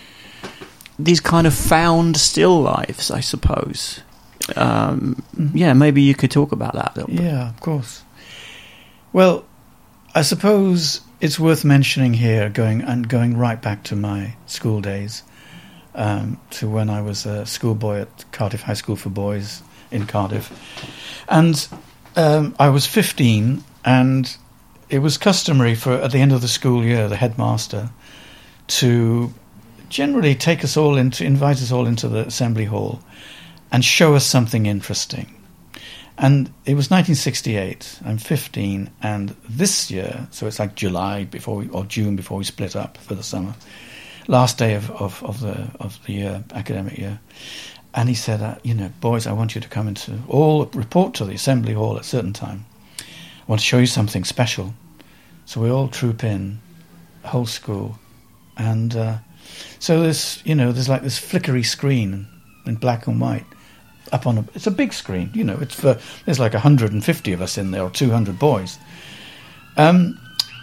these kind of found still lives, I suppose. Um, yeah, maybe you could talk about that a little bit. Yeah, of course. Well, I suppose it's worth mentioning here, going and going right back to my school days, um, to when I was a schoolboy at Cardiff High School for Boys in Cardiff, and um, I was fifteen, and it was customary for at the end of the school year, the headmaster to generally take us all into, invite us all into the assembly hall, and show us something interesting. And it was 1968. I'm 15, and this year, so it's like July before we, or June before we split up for the summer, last day of, of, of the of the year, academic year. And he said, uh, you know, boys, I want you to come into all report to the assembly hall at a certain time. I want to show you something special. So we all troop in, whole school, and uh, so there's you know there's like this flickery screen in black and white up on a it's a big screen you know it's for there's like 150 of us in there or 200 boys um,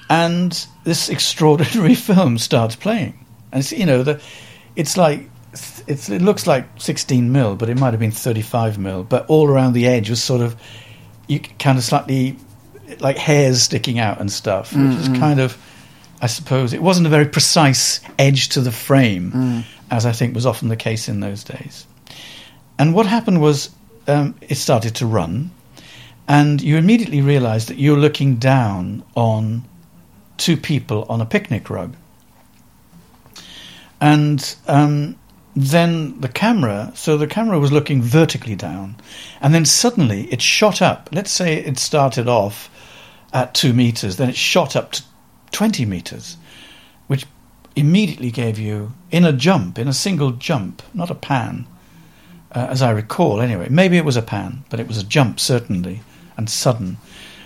and this extraordinary film starts playing and it's you know the it's like it's it looks like 16 mil but it might have been 35 mil but all around the edge was sort of you kind of slightly like hairs sticking out and stuff which is kind of I suppose it wasn't a very precise edge to the frame, Mm. as I think was often the case in those days. And what happened was um, it started to run, and you immediately realised that you're looking down on two people on a picnic rug. And um, then the camera, so the camera was looking vertically down, and then suddenly it shot up. Let's say it started off at two meters, then it shot up to 20 meters, which immediately gave you, in a jump, in a single jump, not a pan, uh, as I recall anyway, maybe it was a pan, but it was a jump certainly, and sudden.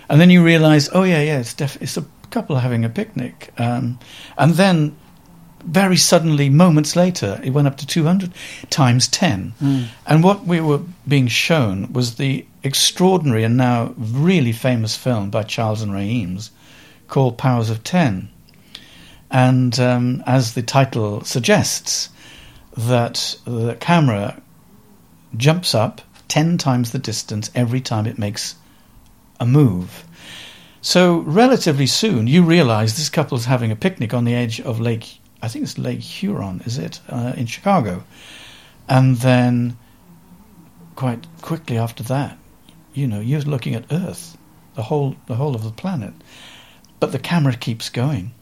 And then you realize, oh yeah, yeah, it's, def- it's a couple having a picnic. Um, and then very suddenly, moments later, it went up to 200 times 10. And what we were being shown was the extraordinary and now really famous film by Charles and Ray Eames called Powers of Ten. And um, as the title suggests, that the camera jumps up 10 times the distance every time it makes a move. So, relatively soon, you realize this couple is having a picnic on the edge of Lake, I think it's Lake Huron, is it, uh, in Chicago. And then, quite quickly after that, you know, you're looking at Earth, the whole, the whole of the planet. But the camera keeps going,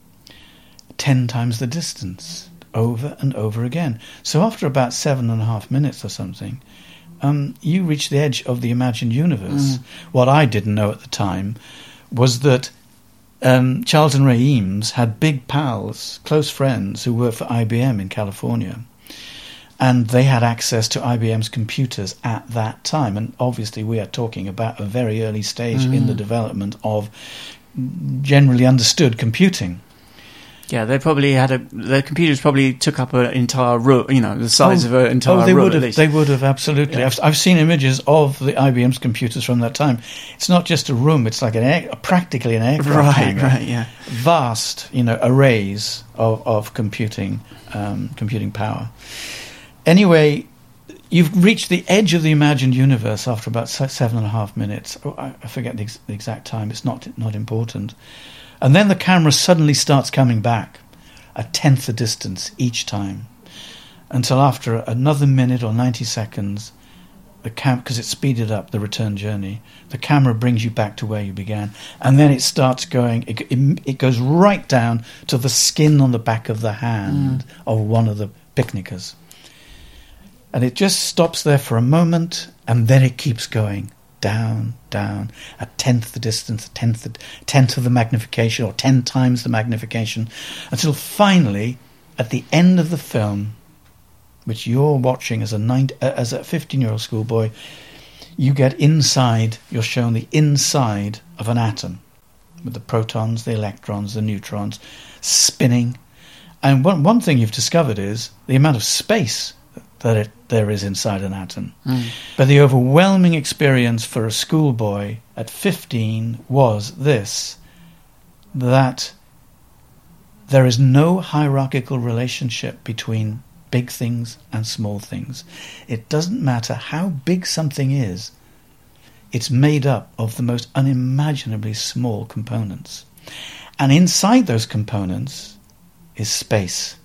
10 times the distance, over and over again. So, after about seven and a half minutes or something, um, you reach the edge of the imagined universe. What I didn't know at the time was that um, Charles and Ray Eames had big pals, close friends who worked for IBM in California. And they had access to IBM's computers at that time. And obviously, we are talking about a very early stage in the development of generally understood computing. Yeah, they probably had a. Their computers probably took up an entire room. You know, the size Oh, of an entire oh, they room. would at have. least. They would have absolutely. Yeah. I've, I've seen images of the IBM's computers from that time. It's not just a room; it's like an air, practically an aircraft right, hangar. right, yeah. Vast, you know, arrays of of computing um, computing power. Anyway, you've reached the edge of the imagined universe after about seven and a half minutes. Oh, I, I forget the, ex- the exact time. It's not not important. And then the camera suddenly starts coming back, a tenth the distance each time until after another minute or 90 seconds, the cam because it's speeded up the return journey, the camera brings you back to where you began, and then it starts going. It, it, it goes right down to the skin on the back of the hand mm. of one of the picnickers, and it just stops there for a moment, and then it keeps going down, down, a tenth the distance, a tenth, tenth of the magnification, or ten times the magnification, until finally, at the end of the film, which you're watching as a nine, uh, as a 15 year old schoolboy, you get inside, you're shown the inside of an atom with the protons, the electrons, the neutrons spinning. And one, one thing you've discovered is the amount of space that it, there is inside an atom. Hmm. But the overwhelming experience for a schoolboy at 15 was this that there is no hierarchical relationship between big things and small things. It doesn't matter how big something is, it's made up of the most unimaginably small components. And inside those components is space.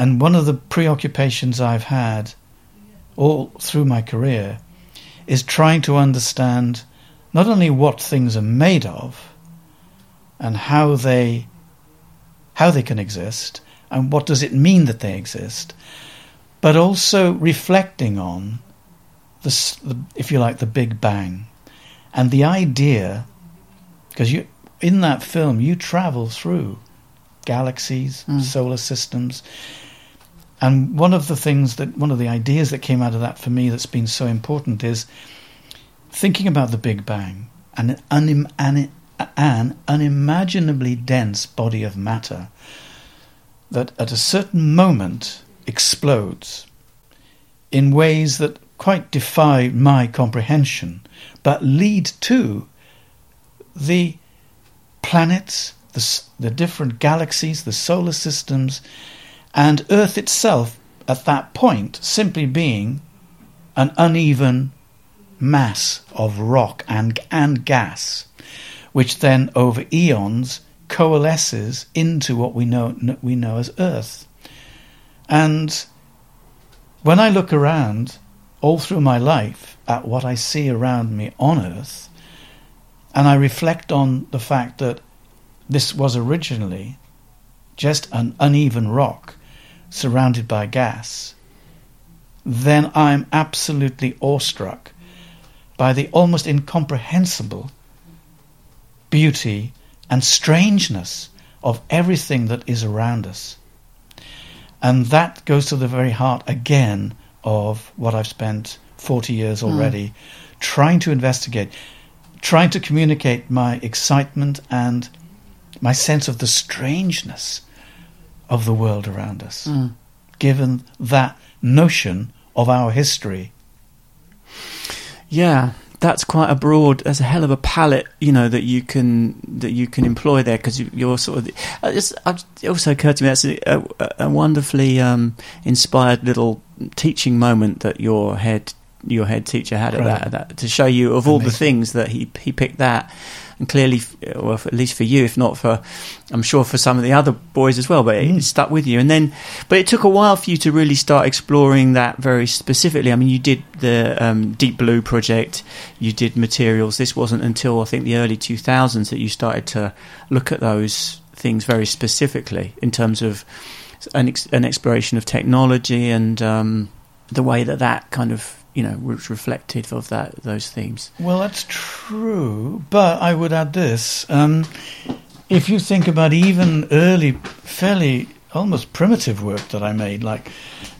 And one of the preoccupations I've had all through my career is trying to understand not only what things are made of and how they how they can exist and what does it mean that they exist, but also reflecting on the, the if you like the Big Bang and the idea because you in that film you travel through galaxies, mm. solar systems, And one of the things that, one of the ideas that came out of that for me that's been so important is thinking about the Big Bang and an, an, an unimaginably dense body of matter that at a certain moment explodes in ways that quite defy my comprehension, but lead to the planets, the, the different galaxies, the solar systems, and Earth itself at that point simply being an uneven mass of rock and, and gas, which then over eons coalesces into what we know, we know as Earth. And when I look around all through my life at what I see around me on Earth, and I reflect on the fact that this was originally just an uneven rock surrounded by gas, then I'm absolutely awestruck by the almost incomprehensible beauty and strangeness of everything that is around us. And that goes to the very heart again of what I've spent 40 years hmm. already mm. trying to investigate, trying to communicate my excitement and my sense of the strangeness of the world around us, mm. given that notion of our history. Yeah, that's quite a broad. That's a hell of a palette, you know, that you can that you can employ there because you, are sort of. It also occurred to me that's a, a, a wonderfully um, inspired little teaching moment that your head your head teacher had at that, at that, to show you of all Amazing. the things that he he picked that and clearly, well, at least for you, if not for, I'm sure for some of the other boys as well. But mm. it stuck with you, and then, but it took a while for you to really start exploring that very specifically. I mean, you did the um, Deep Blue project, you did materials. This wasn't until I think the early 2000s that you started to look at those things very specifically in terms of an, ex- an exploration of technology and um, the way that that kind of you know was reflective of that those themes. Well, that's true, but I would add this: um, if you think about even early, fairly almost primitive work that I made, like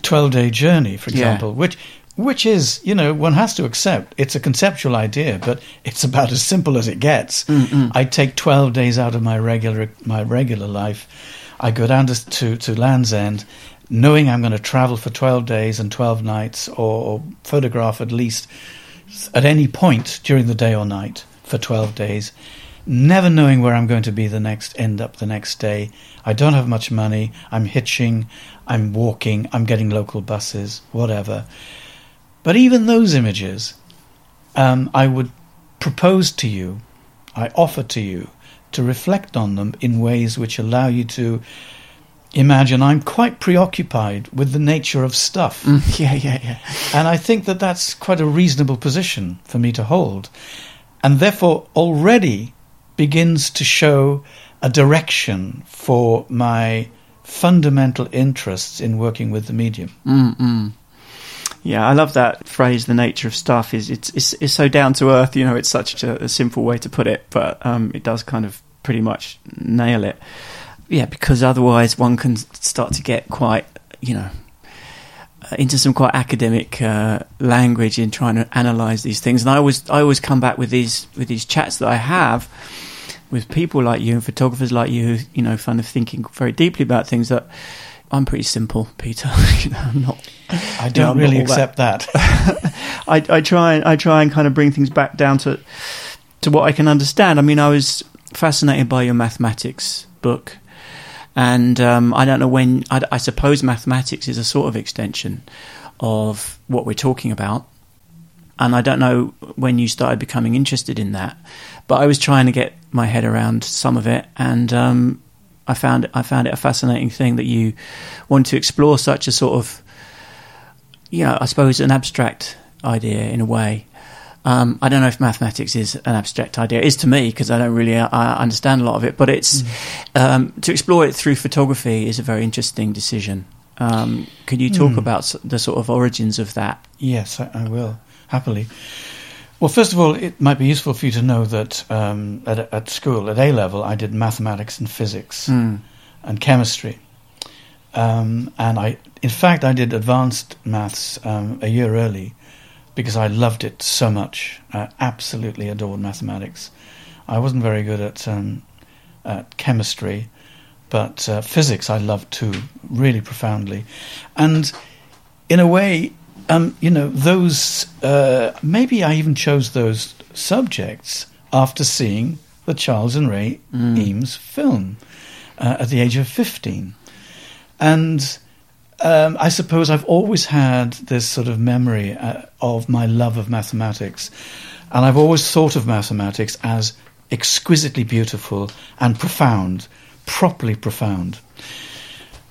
Twelve Day Journey, for example, yeah. which which is, you know, one has to accept it's a conceptual idea, but it's about as simple as it gets. Mm-mm. I take twelve days out of my regular my regular life. I go down to to, to Land's End knowing I'm going to travel for 12 days and 12 nights or, photograph at least at any point during the day or night for 12 days, never knowing where I'm going to be the next end up the next day. I don't have much money. I'm hitching, I'm walking, I'm getting local buses, whatever. But even those images, um, I would propose to you, I offer to you to reflect on them in ways which allow you to imagine I'm quite preoccupied with the nature of stuff. Mm, yeah, yeah, yeah. And I think that that's quite a reasonable position for me to hold. And therefore, already begins to show a direction for my fundamental interests in working with the medium. Mm-mm. Yeah, I love that phrase. The nature of stuff is it's it's, it's so down to earth. You know, it's such a, a simple way to put it, but um, it does kind of pretty much nail it yeah, because otherwise one can start to get quite, you know, uh, into some quite academic uh, language in trying to analyze these things. And I always, I always come back with these with these chats that I have with people like you and photographers like you, who you know, kind of thinking very deeply about things that. I'm pretty simple, Peter. you know, I'm not. I don't really accept that. that. I, I try. I try and kind of bring things back down to to what I can understand. I mean, I was fascinated by your mathematics book, and um, I don't know when, I, I, suppose mathematics is a sort of extension of what we're talking about. And I don't know when you started becoming interested in that, but I was trying to get my head around some of it, and um, I found I found it a fascinating thing that you want to explore such a sort of, you know, I suppose an abstract idea in a way, um, I don't know if mathematics is an abstract idea. It is to me because I don't really uh, understand a lot of it. But it's mm. um, to explore it through photography is a very interesting decision. Um, can you talk mm. about the sort of origins of that? Yes, I, I, will happily. Well, first of all, it might be useful for you to know that um, at, at, school, at A level, I did mathematics and physics mm. and chemistry. Um, and I, in fact, I did advanced maths um, a year early because I loved it so much. I absolutely adored mathematics. I wasn't very good at, um, at chemistry, but uh, physics I loved too, really profoundly. And in a way, um, you know, those, uh, maybe I even chose those subjects after seeing the Charles and Ray mm. Eames film uh, at the age of 15. And um, I suppose I've always had this sort of memory uh, of my love of mathematics. And I've always thought of mathematics as exquisitely beautiful and profound, properly profound.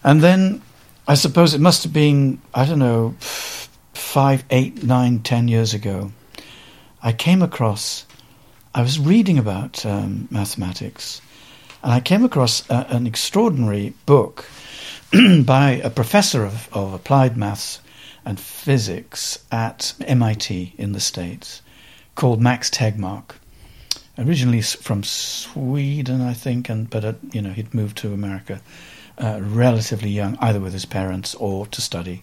And then I suppose it must have been, I don't know, five, eight, nine, ten years ago. I came across, I was reading about um, mathematics, and I came across a, an extraordinary book by a professor of, of applied maths and physics at MIT in the States called Max Tegmark. Originally from Sweden, I think, and but uh, you know he'd moved to America uh, relatively young, either with his parents or to study.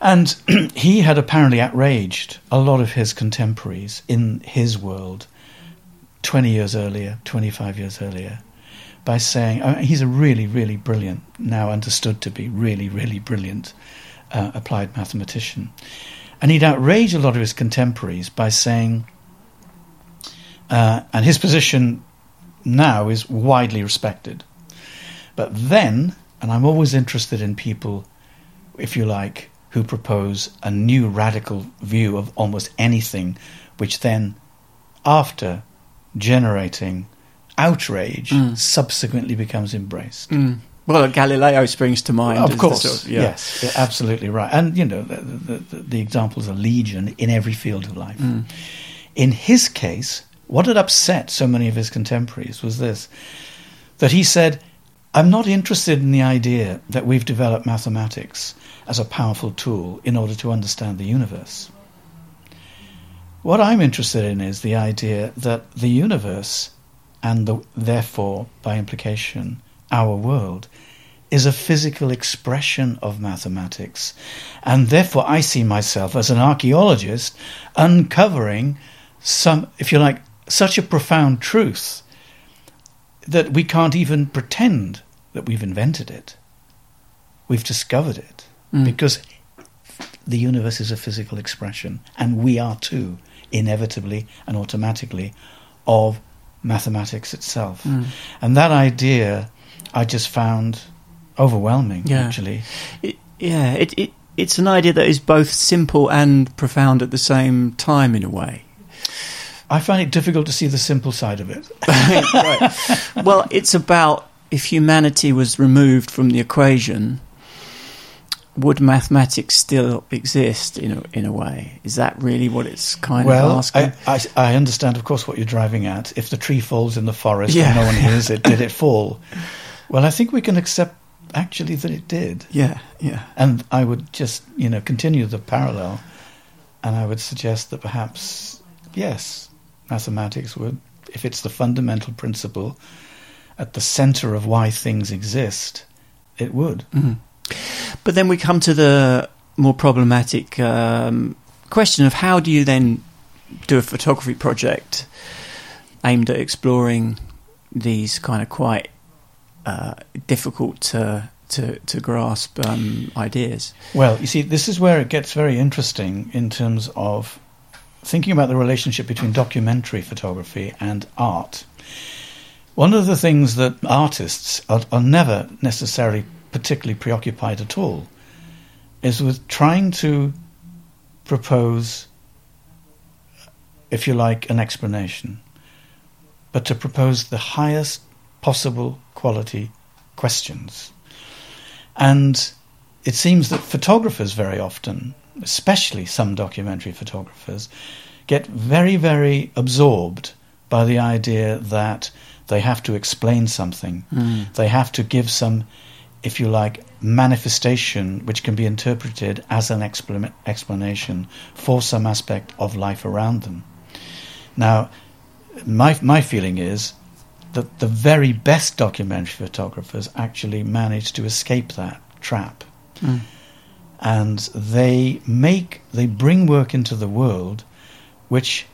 And he had apparently outraged a lot of his contemporaries in his world 20 years earlier, 25 years earlier by saying uh, he's a really, really brilliant, now understood to be really, really brilliant uh, applied mathematician. And he'd outrage a lot of his contemporaries by saying, uh, and his position now is widely respected. But then, and I'm always interested in people, if you like, who propose a new radical view of almost anything, which then, after generating outrage mm. subsequently becomes embraced. Mm. Well, Galileo springs to mind. Of course, sort of, yeah. yes, absolutely right. And you know, the, the, the, examples are legion in every field of life. Mm. In his case, what had upset so many of his contemporaries was this: that he said, "I'm not interested in the idea that we've developed mathematics as a powerful tool in order to understand the universe. What I'm interested in is the idea that the universe." And the, therefore, by implication, our world, is a physical expression of mathematics. And therefore, I see myself as an archaeologist uncovering some, if you like, such a profound truth that we can't even pretend that we've invented it. We've discovered it mm. because the universe is a physical expression, and we are too, inevitably and automatically, of mathematics itself. Mm. And that idea I just found overwhelming, yeah. actually. It, yeah, it, it, it's an idea that is both simple and profound at the same time, in a way. I find it difficult to see the simple side of it. right. Well, it's about if humanity was removed from the equation, would mathematics still exist in a, in a way? Is that really what it's kind well, of asking? I, I, I understand, of course, what you're driving at. If the tree falls in the forest yeah. and no one hears it, did it fall? Well, I think we can accept actually that it did. Yeah, yeah. And I would just, you know, continue the parallel, and I would suggest that perhaps, yes, mathematics would, if it's the fundamental principle at the center of why things exist, it would. Mm-hmm. But then we come to the more problematic um, question of how do you then do a photography project aimed at exploring these kind of quite uh, difficult to to, to grasp um, ideas. Well, you see, this is where it gets very interesting in terms of thinking about the relationship between documentary photography and art. One of the things that artists are, are never necessarily particularly preoccupied at all is with trying to propose, if you like, an explanation, but to propose the highest possible quality questions. And it seems that photographers very often, especially some documentary photographers, get very, very absorbed by the idea that they have to explain something. Mm. They have to give some if you like, manifestation which can be interpreted as an expl- explanation for some aspect of life around them. Now, my, my feeling is that the very best documentary photographers actually manage to escape that trap. Mm. And they make, they bring work into the world which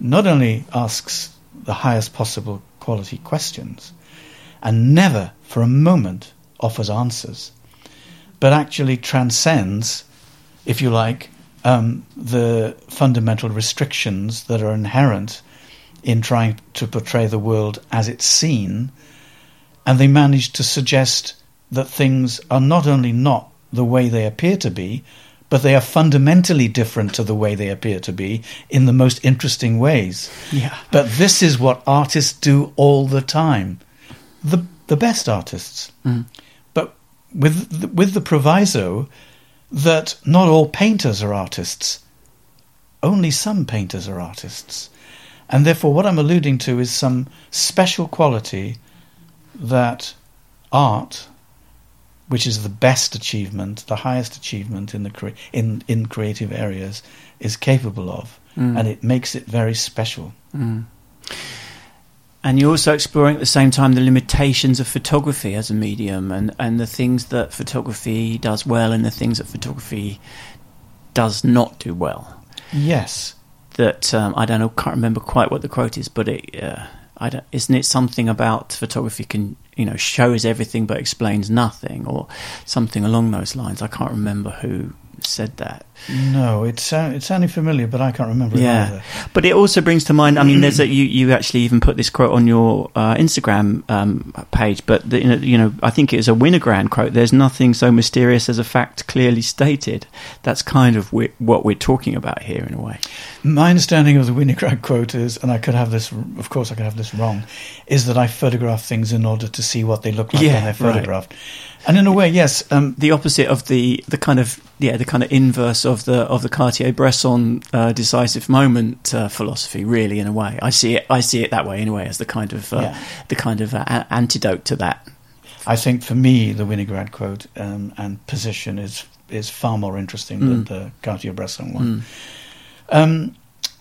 not only asks the highest possible quality questions and never for a moment offers answers, but actually transcends, if you like, um, the fundamental restrictions that are inherent in trying to portray the world as it's seen, and they manage to suggest that things are not only not the way they appear to be, but they are fundamentally different to the way they appear to be in the most interesting ways. Yeah. But this is what artists do all the time. The the best artists. Mm. With the, with the proviso that not all painters are artists. Only some painters are artists. And therefore what I'm alluding to is some special quality that art which is the best achievement, the highest achievement in the cre- in in creative areas, is capable of, Mm. and it makes it very special. Mm. And you're also exploring at the same time the limitations of photography as a medium and, and the things that photography does well and the things that photography does not do well. Yes, That um, I don't know, can't remember quite what the quote is, but it, uh, I don't, isn't it something about photography can you know shows everything but explains nothing or something along those lines? I can't remember who said that. no, it sound, it sounded familiar, but I can't remember it Yeah. either. But it also brings to mind. I mean, there's a you, you actually even put this quote on your uh, Instagram um, page, but the, you, know, you know, I think it was a Winogrand quote. There's nothing so mysterious as a fact clearly stated. That's kind of what we're talking about here, in a way. My understanding of the Winogrand quote is, and I could have this, of course, I could have this wrong, is that I photograph things in order to see what they look like Yeah, when they're right. And in a way, yes, um, The opposite of the the kind of yeah the kind of inverse of the of the Cartier-Bresson uh, decisive moment uh, philosophy. Really, in a way, I see it. I see it that way anyway, as the kind of uh, Yeah. the kind of uh, a- antidote to that. I think for me, the Winogrand quote um, and position is is far more interesting than Mm. the Cartier-Bresson one. Mm. Um,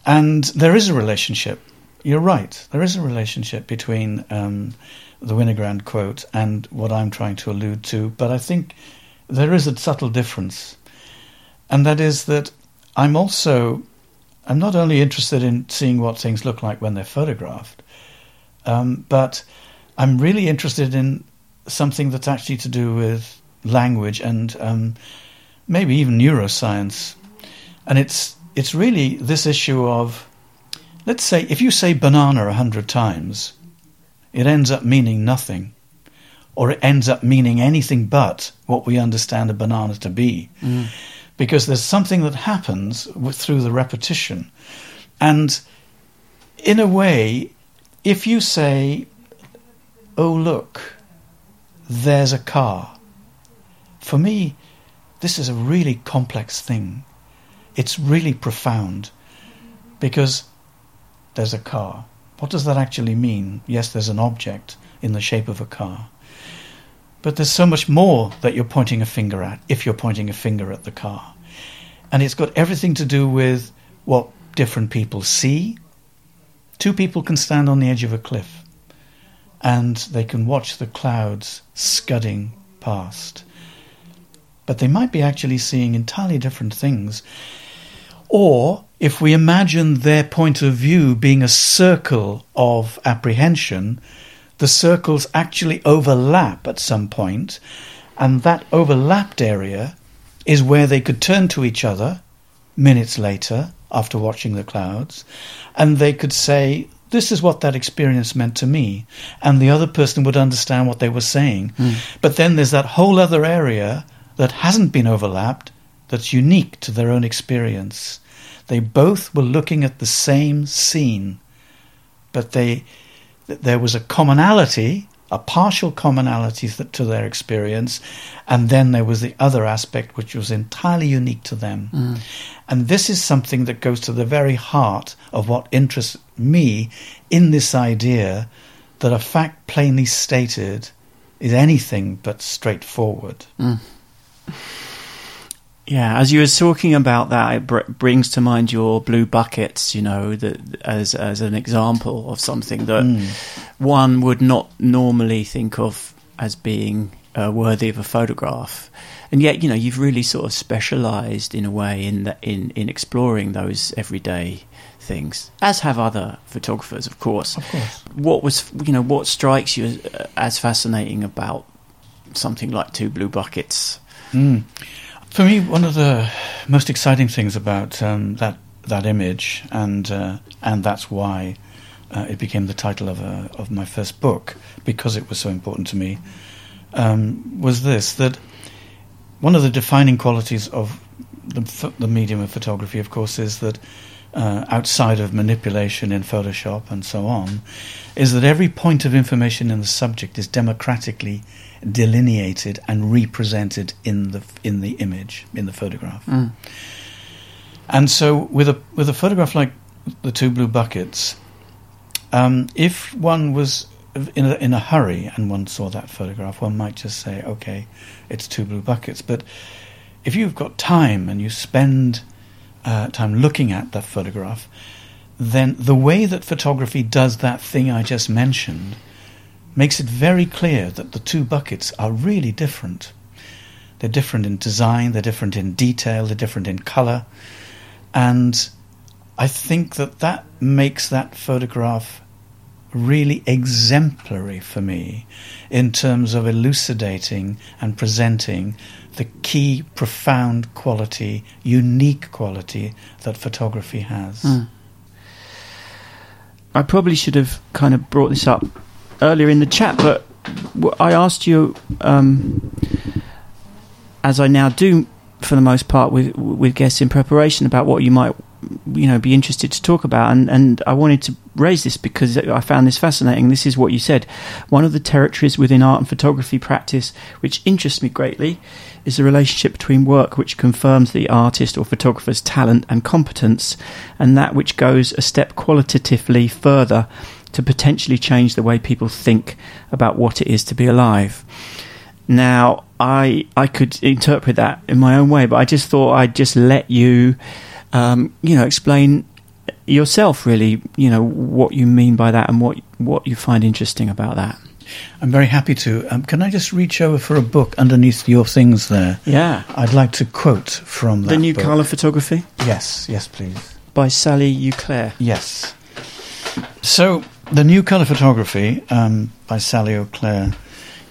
and there is a relationship. You're right. There is a relationship between um, the Winogrand quote and what I'm trying to allude to. But I think there is a subtle difference, and that is that I'm also I'm not only interested in seeing what things look like when they're photographed, um, but I'm really interested in something that's actually to do with language and um, maybe even neuroscience, and it's it's really this issue of let's say if you say banana a hundred times, it ends up meaning nothing, or it ends up meaning anything but what we understand a banana to be, Mm. because there's something that happens with, through the repetition, and in a way, if you say, "Oh look, there's a car," for me, this is a really complex thing. It's really profound because there's a car. What does that actually mean? Yes, there's an object in the shape of a car. But there's so much more that you're pointing a finger at if you're pointing a finger at the car. And it's got everything to do with what different people see. Two people can stand on the edge of a cliff and they can watch the clouds scudding past. But they might be actually seeing entirely different things. Or if we imagine their point of view being a circle of apprehension, the circles actually overlap at some point, and that overlapped area is where they could turn to each other minutes later after watching the clouds, and they could say, This is what that experience meant to me, and the other person would understand what they were saying. Hmm. But then there's that whole other area that hasn't been overlapped that's unique to their own experience. They both were looking at the same scene, but they th- there was a commonality, a partial commonality to their experience, and then there was the other aspect which was entirely unique to them. Mm. And this is something that goes to the very heart of what interests me in this idea that a fact plainly stated is anything but straightforward. Mm. Yeah, as you were talking about that, it br- brings to mind your blue buckets. You know, that as as an example of something that Mm. one would not normally think of as being uh, worthy of a photograph. And yet, you know, you've really sort of specialised in a way in the, in in exploring those everyday things, as have other photographers, of course. Of course. What was you know what strikes you as, as fascinating about something like Two Blue Buckets? Mm. For me, one of the most exciting things about um, that that image, and uh, and that's why uh, it became the title of a, of my first book because it was so important to me, um, was this that one of the defining qualities of the, the medium of photography, of course, is that uh, outside of manipulation in Photoshop and so on, is that every point of information in the subject is democratically delineated and represented in the in the image in the photograph. Mm. And so, with a with a photograph like the two blue buckets, um, if one was in a, in a hurry and one saw that photograph, one might just say, "Okay, it's two blue buckets." But if you've got time and you spend uh, time looking at that photograph, then the way that photography does that thing I just mentioned makes it very clear that the two buckets are really different. They're different in design, they're different in detail, they're different in color. And I think that that makes that photograph really exemplary for me in terms of elucidating and presenting the key, profound quality, unique quality that photography has. Mm. I probably should have kind of brought this up earlier in the chat, but I asked you, um, as I now do for the most part with with guests in preparation, about what you might you know be interested to talk about and and I wanted to raise this because I found this fascinating. This is what you said. One of the territories within art and photography practice which interests me greatly is the relationship between work which confirms the artist or photographer's talent and competence and that which goes a step qualitatively further to potentially change the way people think about what it is to be alive. Now, I I could interpret that in my own way, but I just thought I'd just let you, um, you know, explain yourself really, you know, what you mean by that and what what you find interesting about that. I'm very happy to. Um, can I just reach over for a book underneath your things there? Yeah. I'd like to quote from that The New book. Colour Photography Yes, yes, please. by Sally Eauclaire. Yes. So, the new colour photography um, by Sally Eauclaire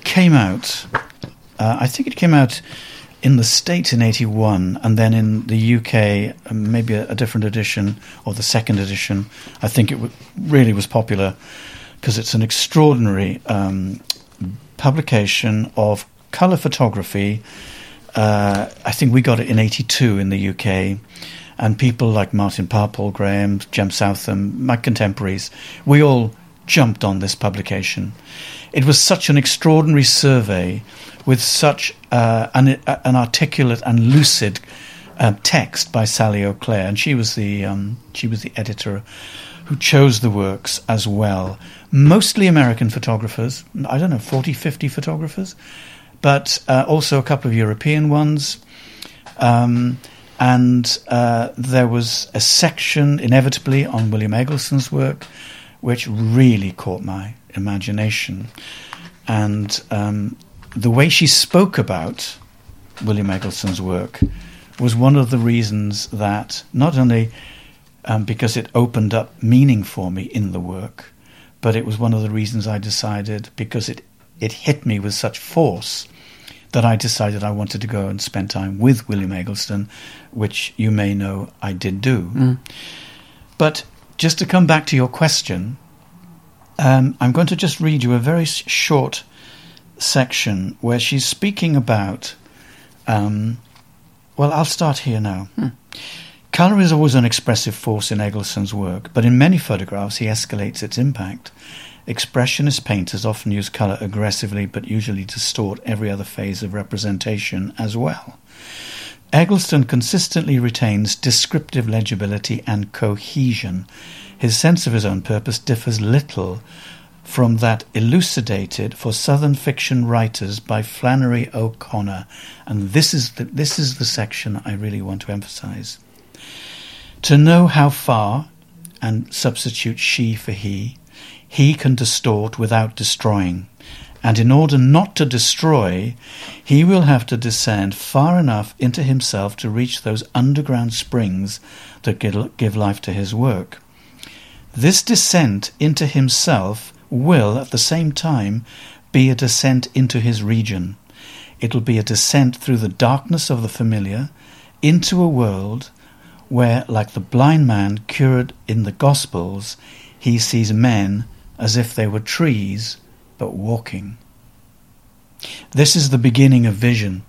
came out. Uh, I think it came out in the States in 81, and then in the UK, um, maybe a, a different edition or the second edition. I think it w- really was popular because it's an extraordinary um, publication of colour photography. Uh, I think we got it in 82 in the UK. And people like Martin Parr, Paul Graham, Jem Southam, my contemporaries, we all jumped on this publication. It was such an extraordinary survey with such uh, an, an, articulate and lucid uh, text by Sally Eauclaire, and she was the um, she was the editor who chose the works as well. Mostly American photographers, I don't know, 40, 50 photographers, but uh, also a couple of European ones. Um, and uh, there was a section, inevitably, on William Eggleston's work, which really caught my imagination. And um, the way she spoke about William Eggleston's work was one of the reasons that not only um, because it opened up meaning for me in the work, but it was one of the reasons I decided because it it hit me with such force that I decided I wanted to go and spend time with William Eggleston, which you may know I did do. Mm. But just to come back to your question, um, I'm going to just read you a very short section where she's speaking about. Um, well, I'll start here now. Hmm. Colour is always an expressive force in Eggleston's work, but in many photographs he escalates its impact. Expressionist painters often use colour aggressively, but usually distort every other phase of representation as well. Eggleston consistently retains descriptive legibility and cohesion. His sense of his own purpose differs little from that elucidated for Southern fiction writers by Flannery O'Connor, and this is the, this is the section I really want to emphasize. To know how far, and substitute she for he, he can distort without destroying. And in order not to destroy, he will have to descend far enough into himself to reach those underground springs that give life to his work. This descent into himself will, at the same time, be a descent into his region. It'll be a descent through the darkness of the familiar into a world where, like the blind man cured in the Gospels, he sees men as if they were trees but walking. This is the beginning of vision,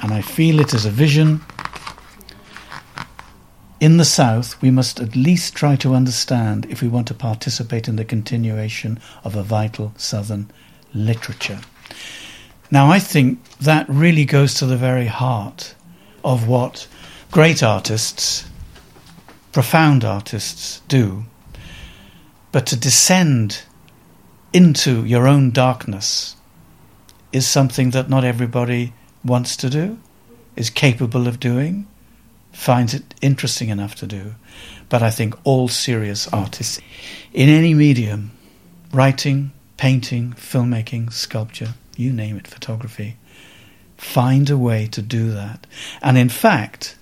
and I feel it as a vision. In the South, we must at least try to understand if we want to participate in the continuation of a vital Southern literature. Now, I think that really goes to the very heart of what great artists, profound artists, do. But to descend into your own darkness is something that not everybody wants to do, is capable of doing, finds it interesting enough to do. But I think all serious artists, in any medium, writing, painting, filmmaking, sculpture, you name it, photography, find a way to do that. And in fact,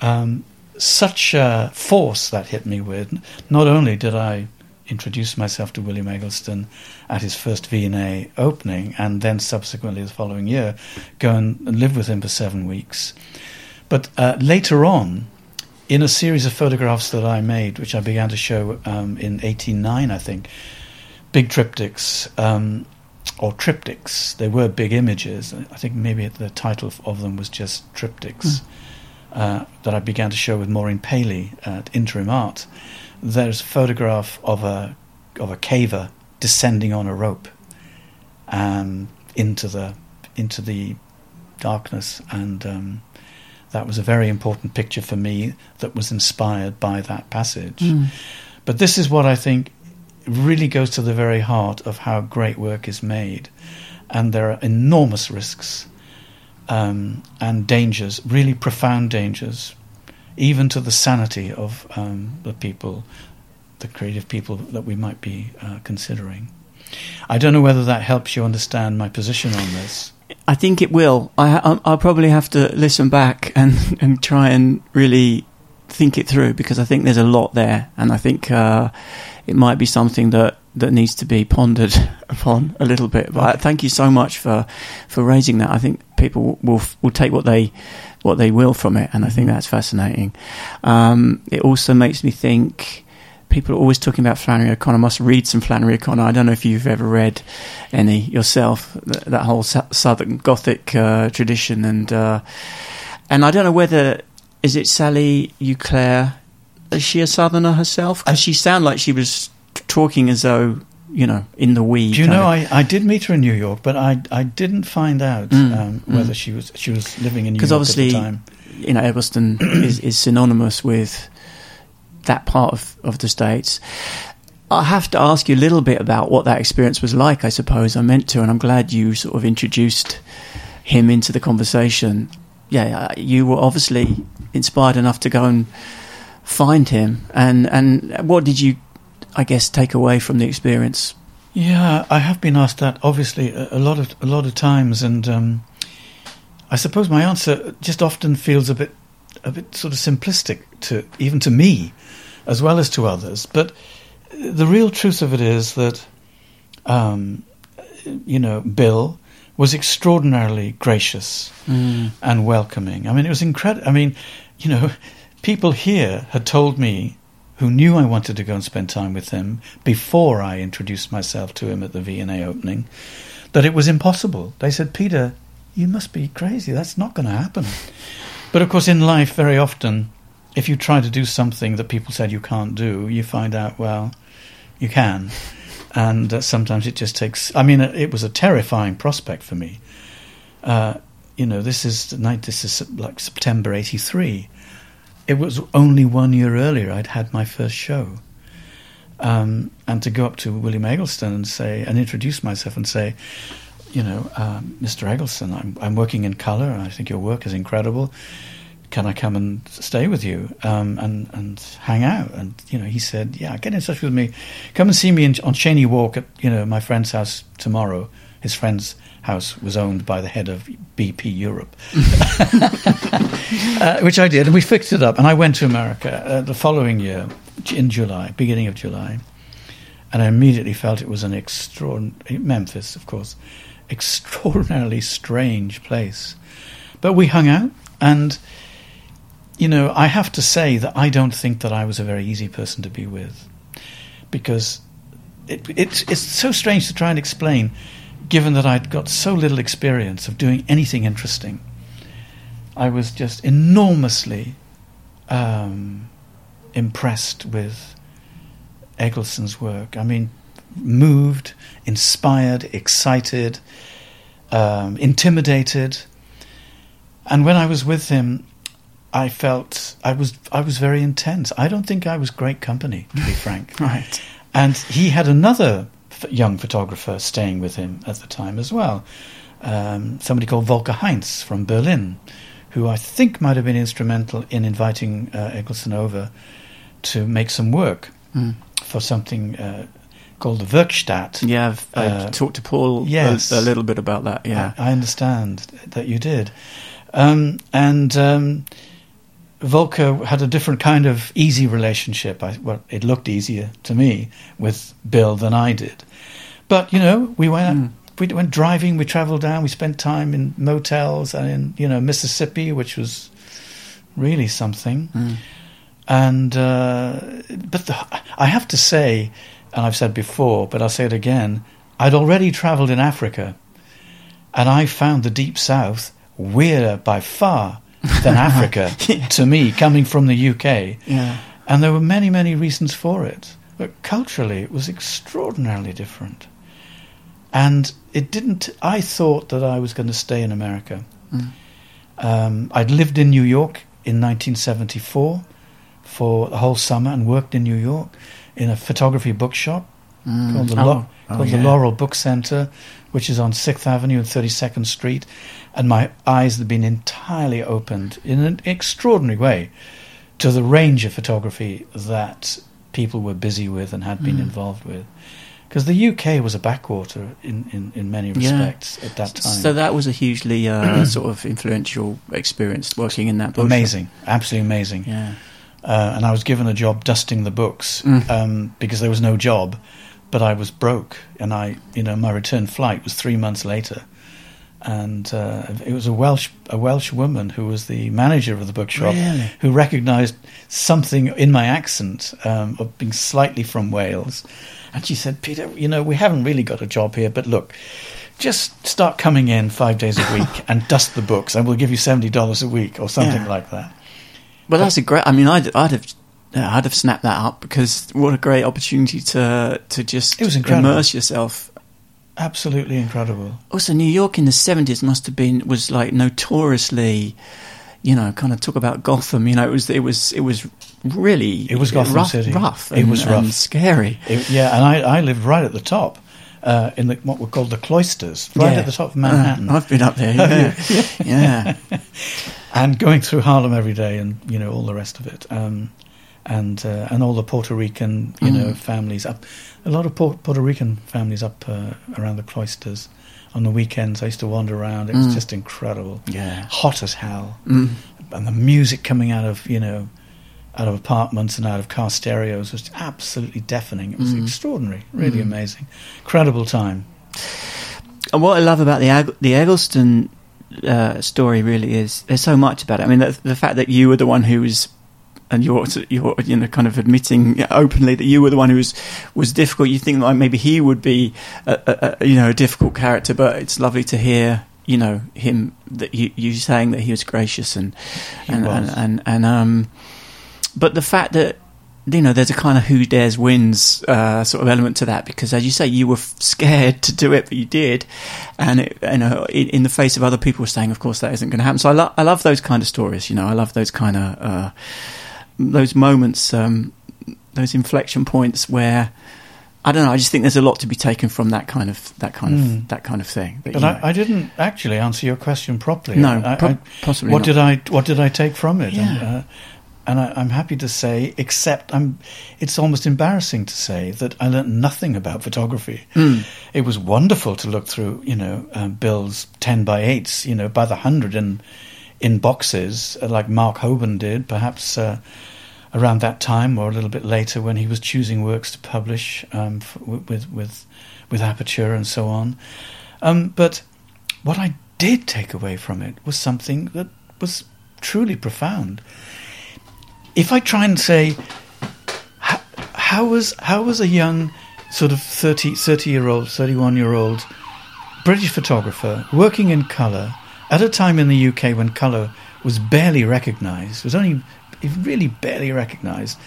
um, such a force that hit me with, not only did I introduce myself to William Eggleston at his first V&A opening, and then subsequently the following year go and live with him for seven weeks. But uh, later on, in a series of photographs that I made, which I began to show um, in 1809, I think, big triptychs, um, or triptychs, they were big images. I think maybe the title of them was just triptychs, mm. uh, that I began to show with Maureen Paley at Interim Art. There's a photograph of a, of a caver descending on a rope um, into the into the darkness, and um, that was a very important picture for me. That was inspired by that passage. Mm. But this is what I think really goes to the very heart of how great work is made, and there are enormous risks um, and dangers, really profound dangers, even to the sanity of um, the people the creative people that we might be uh, considering. I don't know whether that helps you understand my position on this. I think it will. I, will probably have to listen back and, and try and really think it through because I think there's a lot there, and I think uh, it might be something that, that needs to be pondered upon a little bit. But okay. thank you so much for for raising that. I think people will will take what they what they will from it, and I think mm-hmm. that's fascinating. Um, it also makes me think people are always talking about Flannery O'Connor. I must read some Flannery O'Connor. I don't know if you've ever read any yourself. That, that whole Southern Gothic uh, tradition, and uh, and I don't know whether is it Sally Eauclaire. Is she a Southerner herself? Because she sounded like she was talking as though you know in the weeds. Do you know? I, I did meet her in New York, but I I didn't find out mm, um, whether mm. she was she was living in New York obviously, at the time. You know, Eggleston is, is synonymous with that part of, of the States. I have to ask you a little bit about what that experience was like, I suppose. I meant to, and I'm glad you sort of introduced him into the conversation. Yeah, you were obviously inspired enough to go and find him. And, and what did you, I guess, take away from the experience? Yeah, I have been asked that obviously a, a lot of a lot of times, and um, I suppose my answer just often feels a bit a bit sort of simplistic to even to me as well as to others. But the real truth of it is that, um, you know, Bill was extraordinarily gracious mm. and welcoming. I mean, it was incredible. I mean, you know, people here had told me who knew I wanted to go and spend time with him before I introduced myself to him at the V&A opening that it was impossible. They said, Peter, you must be crazy. That's not going to happen. But of course, in life, very often, if you try to do something that people said you can't do, you find out, well, you can. And uh, sometimes it just takes. I mean, it was a terrifying prospect for me. Uh, you know, this is night. This is like September '83. It was only one year earlier I'd had my first show, um, and to go up to William Eggleston and say and introduce myself and say, you know, uh, Mr. Eggleston, I'm, I'm working in color, and I think your work is incredible can I come and stay with you um, and and hang out? And you know, he said, yeah, get in touch with me. Come and see me in, on Cheyne Walk at you know my friend's house tomorrow. His friend's house was owned by the head of BP Europe, uh, which I did, and we fixed it up. And I went to America uh, the following year in July, beginning of July, and I immediately felt it was an extraordinary Memphis, of course, extraordinarily strange place. But we hung out and you know, I have to say that I don't think that I was a very easy person to be with because it, it's, it's so strange to try and explain, given that I'd got so little experience of doing anything interesting. I was just enormously um, impressed with Eggleston's work. I mean, moved, inspired, excited, um, intimidated. And when I was with him, I felt I was I was very intense. I don't think I was great company, to be frank. Right. And he had another f- young photographer staying with him at the time as well, um, somebody called Volker Heinz from Berlin, who I think might have been instrumental in inviting uh, Eggleston over to make some work Mm. for something uh, called the Werkstatt. Yeah, I've, I've Uh, talked to Paul a- yes. a, little bit about that. Yeah. I, I understand that you did. Um, and um, Volker had a different kind of easy relationship. I, well, it looked easier to me with Bill than I did. But you know, we went Mm. We went driving. We travelled down. We spent time in motels and in you know Mississippi, which was really something. Mm. And uh, but the, I have to say, and I've said before, but I'll say it again. I'd already travelled in Africa, and I found the deep south weirder by far than Africa to me, coming from the UK. Yeah. And there were many, many reasons for it. But culturally, it was extraordinarily different. And it didn't. I thought that I was going to stay in America. Mm. Um, I'd lived in New York in 1974 for the whole summer and worked in New York in a photography bookshop Mm. called, the, Oh, oh, called yeah. the Laurel Book Center, which is on 6th Avenue and 32nd Street. And my eyes had been entirely opened in an extraordinary way to the range of photography that people were busy with and had been Mm. involved with. Because the UK was a backwater in, in, in many Yeah. respects at that time. So that was a hugely uh, sort of influential experience working in that bookshop. amazing, absolutely amazing. Yeah. uh, and I was given a job dusting the books Mm. um, because there was no job, but I was broke, and I, you know, my return flight was three months later, and uh, it was a Welsh a Welsh woman who was the manager of the bookshop Really? who recognised something in my accent um, of being slightly from Wales, and she said, "Peter, you know, we haven't really got a job here, but look." Just start coming in five days a week and dust the books, and we'll give you seventy dollars a week or something Yeah. like that. Well, that's a great. I mean, I'd, I'd have. yeah, I'd have snapped that up because what a great opportunity to to just immerse yourself. Absolutely incredible. Also, New York in the seventies must have been was like notoriously, you know, kind of talk about Gotham. You know, it was it was it was really It was Gotham rough, City. rough. It and- was rough. and scary. It, yeah, and I, I lived right at the top, uh, in the, what were called the cloisters, right Yeah. at the top of Manhattan, Uh, I've been up there. Yeah, yeah. and going through Harlem every day, and you know all the rest of it, um, and uh, and all the Puerto Rican you know Mm. families up, a lot of Puerto Rican families up uh, around the cloisters. On the weekends, I used to wander around. It was Mm. just incredible, yeah. hot as hell, Mm. and the music coming out of you know. Out of apartments and out of car stereos was absolutely deafening. It was Mm. extraordinary, really Mm. amazing, incredible time. And what I love about the Ag- the Eggleston uh, story really is there's so much about it. I mean, the, the fact that you were the one who was, and you're you're you know kind of admitting openly that you were the one who was was difficult. You think like maybe he would be a, a, you know a difficult character, but it's lovely to hear you know him that you you saying that he was gracious and and, was. and and and um, but the fact that you know there's a kind of who dares wins uh, sort of element to that because as you say you were scared to do it but you did and it, you know in, in the face of other people saying of course that isn't going to happen so I, lo- I love those kind of stories you know I love those kind of uh, those moments um, those inflection points where I don't know. I just think there's a lot to be taken from that kind of that kind of Mm. that kind of thing. That, But I, I didn't actually answer your question properly. no, I, pro- I- possibly what not. did I what did I take from it? Yeah. And, uh, and I, I'm happy to say, except I'm, it's almost embarrassing to say that I learnt nothing about photography. Mm. It was wonderful to look through, you know, um, Bill's ten by eights, you know, by the hundred in in boxes, uh, like Mark Holborn did, perhaps uh, around that time or a little bit later when he was choosing works to publish um, f- with with with Aperture and so on. Um, but what I did take away from it was something that was truly profound. If I try and say, how, how was how was a young sort of 30, 30 year old, 31 year old British photographer working in colour at a time in the UK when colour was barely recognised, was only really barely recognised.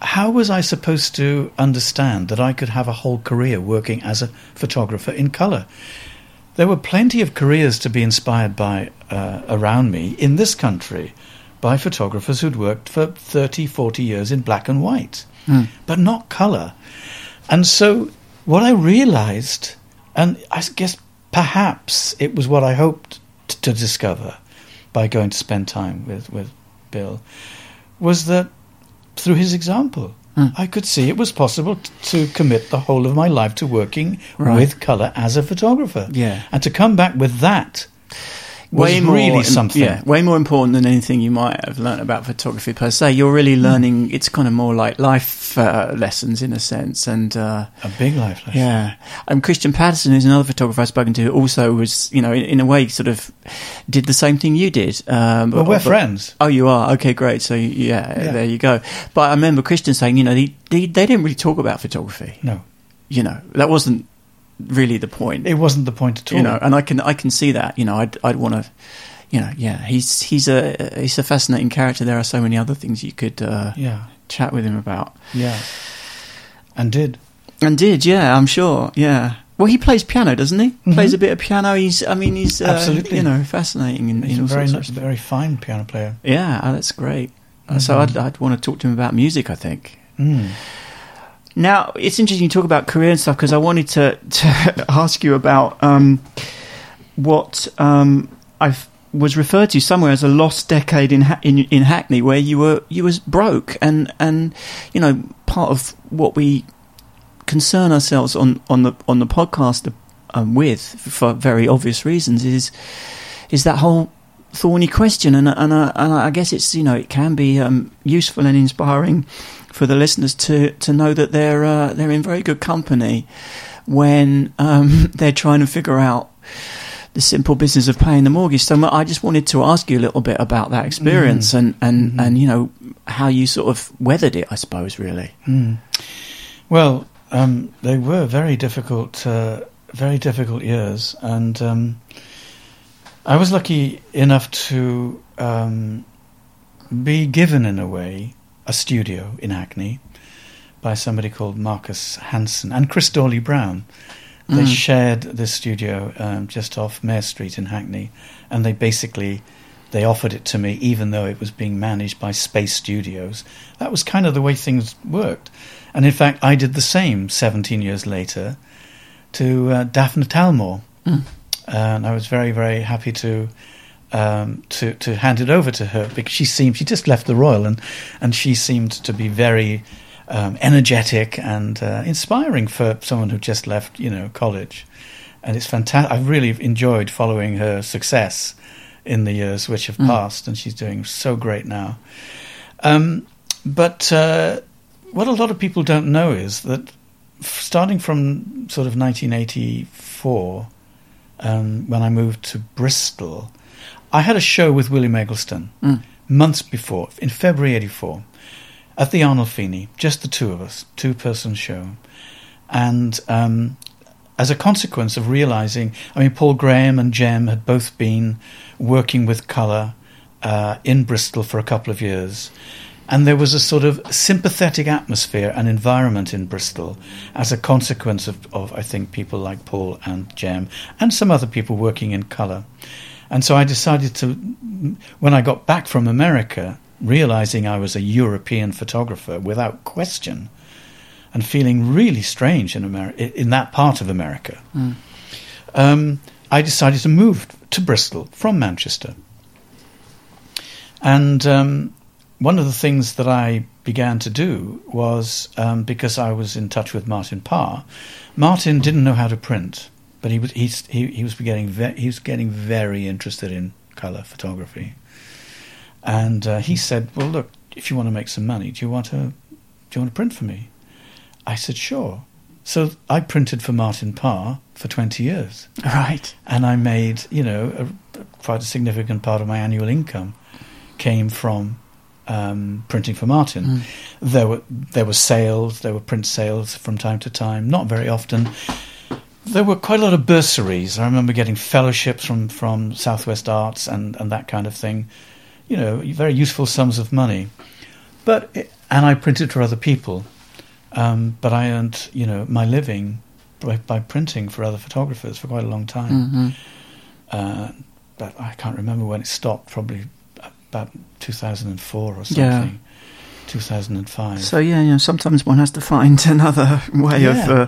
How was I supposed to understand that I could have a whole career working as a photographer in colour? There were plenty of careers to be inspired by uh, around me in this country by photographers who'd worked for 30, 40 years in black and white, Mm. but not colour. And so what I realized, and I guess perhaps it was what I hoped t- to discover by going to spend time with, with Bill, was that through his example, Mm. I could see it was possible t- to commit the whole of my life to working Right. with colour as a photographer. Yeah. And to come back with that way more really something. Yeah, way more important than anything you might have learned about photography per se. You're really Hmm. learning. It's kind of more like life uh, lessons in a sense, and uh, A big life lesson. yeah. And Christian Patterson, who's another photographer I've spoken to, also was you know in, in a way sort of did the same thing you did. Um, Well, but- we're but- friends. Oh, you are okay, great. So yeah, Yeah. there you go. But I remember Christian saying, you know, they, they they didn't really talk about photography. No, You know, that wasn't really the point. it wasn't the point at all. you know, and I can I can see that. You know, I'd I'd want to, you know, yeah, he's he's a he's a fascinating character. There are so many other things you could uh, yeah, chat with him about, yeah, and did. and did. Yeah, I'm sure. Yeah. Well, he plays piano, doesn't he? Mhm. Plays a bit of piano. He's, I mean, he's uh, Absolutely. you know, fascinating in, He's in a very, sorts of ni- stuff. very fine piano player. Yeah, oh, that's great. Uh, So Mhm. I'd I'd want to talk to him about music. I think. Mm. Now it's interesting you talk about career and stuff because I wanted to to ask you about um, what um, I was referred to somewhere as a lost decade in, in in Hackney, where you were you was broke and and you know part of what we concern ourselves on on the on the podcast um, with for very obvious reasons is is that whole thorny question and and, uh, and I guess it's you know it can be um, useful and inspiring for the listeners to to know that they're uh, they're in very good company when um, they're trying to figure out the simple business of paying the mortgage. So I just wanted to ask you a little bit about that experience and and Mhm. and you know how you sort of weathered it. I suppose really. Mm. Well, um, they were very difficult, uh, very difficult years, and um, I was lucky enough to um, be given, in a way, a studio in Hackney by somebody called Marcus Hansen and Chris Dawley Brown. They Mm. shared this studio um, just off Mare Street in Hackney, and they basically they offered it to me, even though it was being managed by Space Studios. That was kind of the way things worked, and in fact, I did the same 17 years later to uh, Dafna Talmor, Mm. And I was very very happy to. Um, to to hand it over to her because she seemed she just left the Royal and and she seemed to be very um, energetic and uh, inspiring for someone who just left, you know, college. And it's fantastic. I've really enjoyed following her success in the years which have Mm. passed, and she's doing so great now. Um, but uh, what a lot of people don't know is that starting from sort of 1984, um, when I moved to Bristol, I had a show with William Eggleston Mm. months before, in February '84, at the Arnold Arnolfini, just the two of us, two person show. And um, as a consequence of realizing, I mean, Paul Graham and Jem had both been working with colour uh, in Bristol for a couple of years. And there was a sort of sympathetic atmosphere and environment in Bristol as a consequence of, of I think, people like Paul and Jem and some other people working in colour. And so I decided to, when I got back from America, realizing I was a European photographer without question, and feeling really strange in America, in that part of America, Mm. um, I decided to move to Bristol from Manchester. And um, one of the things that I began to do was um, because I was in touch with Martin Parr. Martin didn't know how to print, but he was he's, he, he was getting ve- he was getting very interested in color photography. And uh, he said, "Well, look, if you want to make some money, do you want to do you want to print for me?" I said, "Sure." So I printed for Martin Parr for twenty years Right. and I made you know a, quite a significant part of my annual income came from um, printing for Martin. Mm. There were there were sales, there were print sales from time to time, not very often. There were quite a lot of bursaries. I remember getting fellowships from from Southwest Arts and and that kind of thing. You know, very useful sums of money. But it, and I printed for other people. Um, but I earned, you know, my living by, by printing for other photographers for quite a long time. hmm Uh, but I can't remember when it stopped. Probably about 2004 or Yeah. something. 2005. So yeah, you know, sometimes one has to find another way of uh,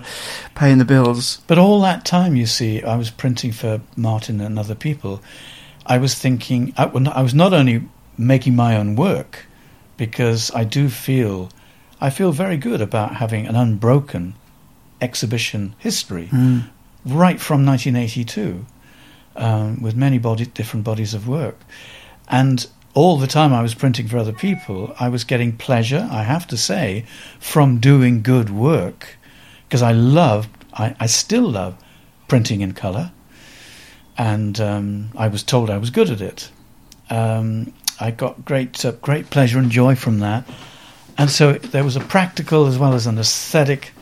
paying the bills. but all that time, you see, I was printing for Martin and other people. I was thinking. I, I was not only making my own work, because I do feel, I feel very good about having an unbroken exhibition history. Mm. right from 1982 um, with many body, different bodies of work. And all the time I was printing for other people, I was getting pleasure, I have to say, from doing good work because I love, I, I still love printing in colour. And um, I was told I was good at it. Um, I got great, uh, great pleasure and joy from that. And so there was a practical as well as an aesthetic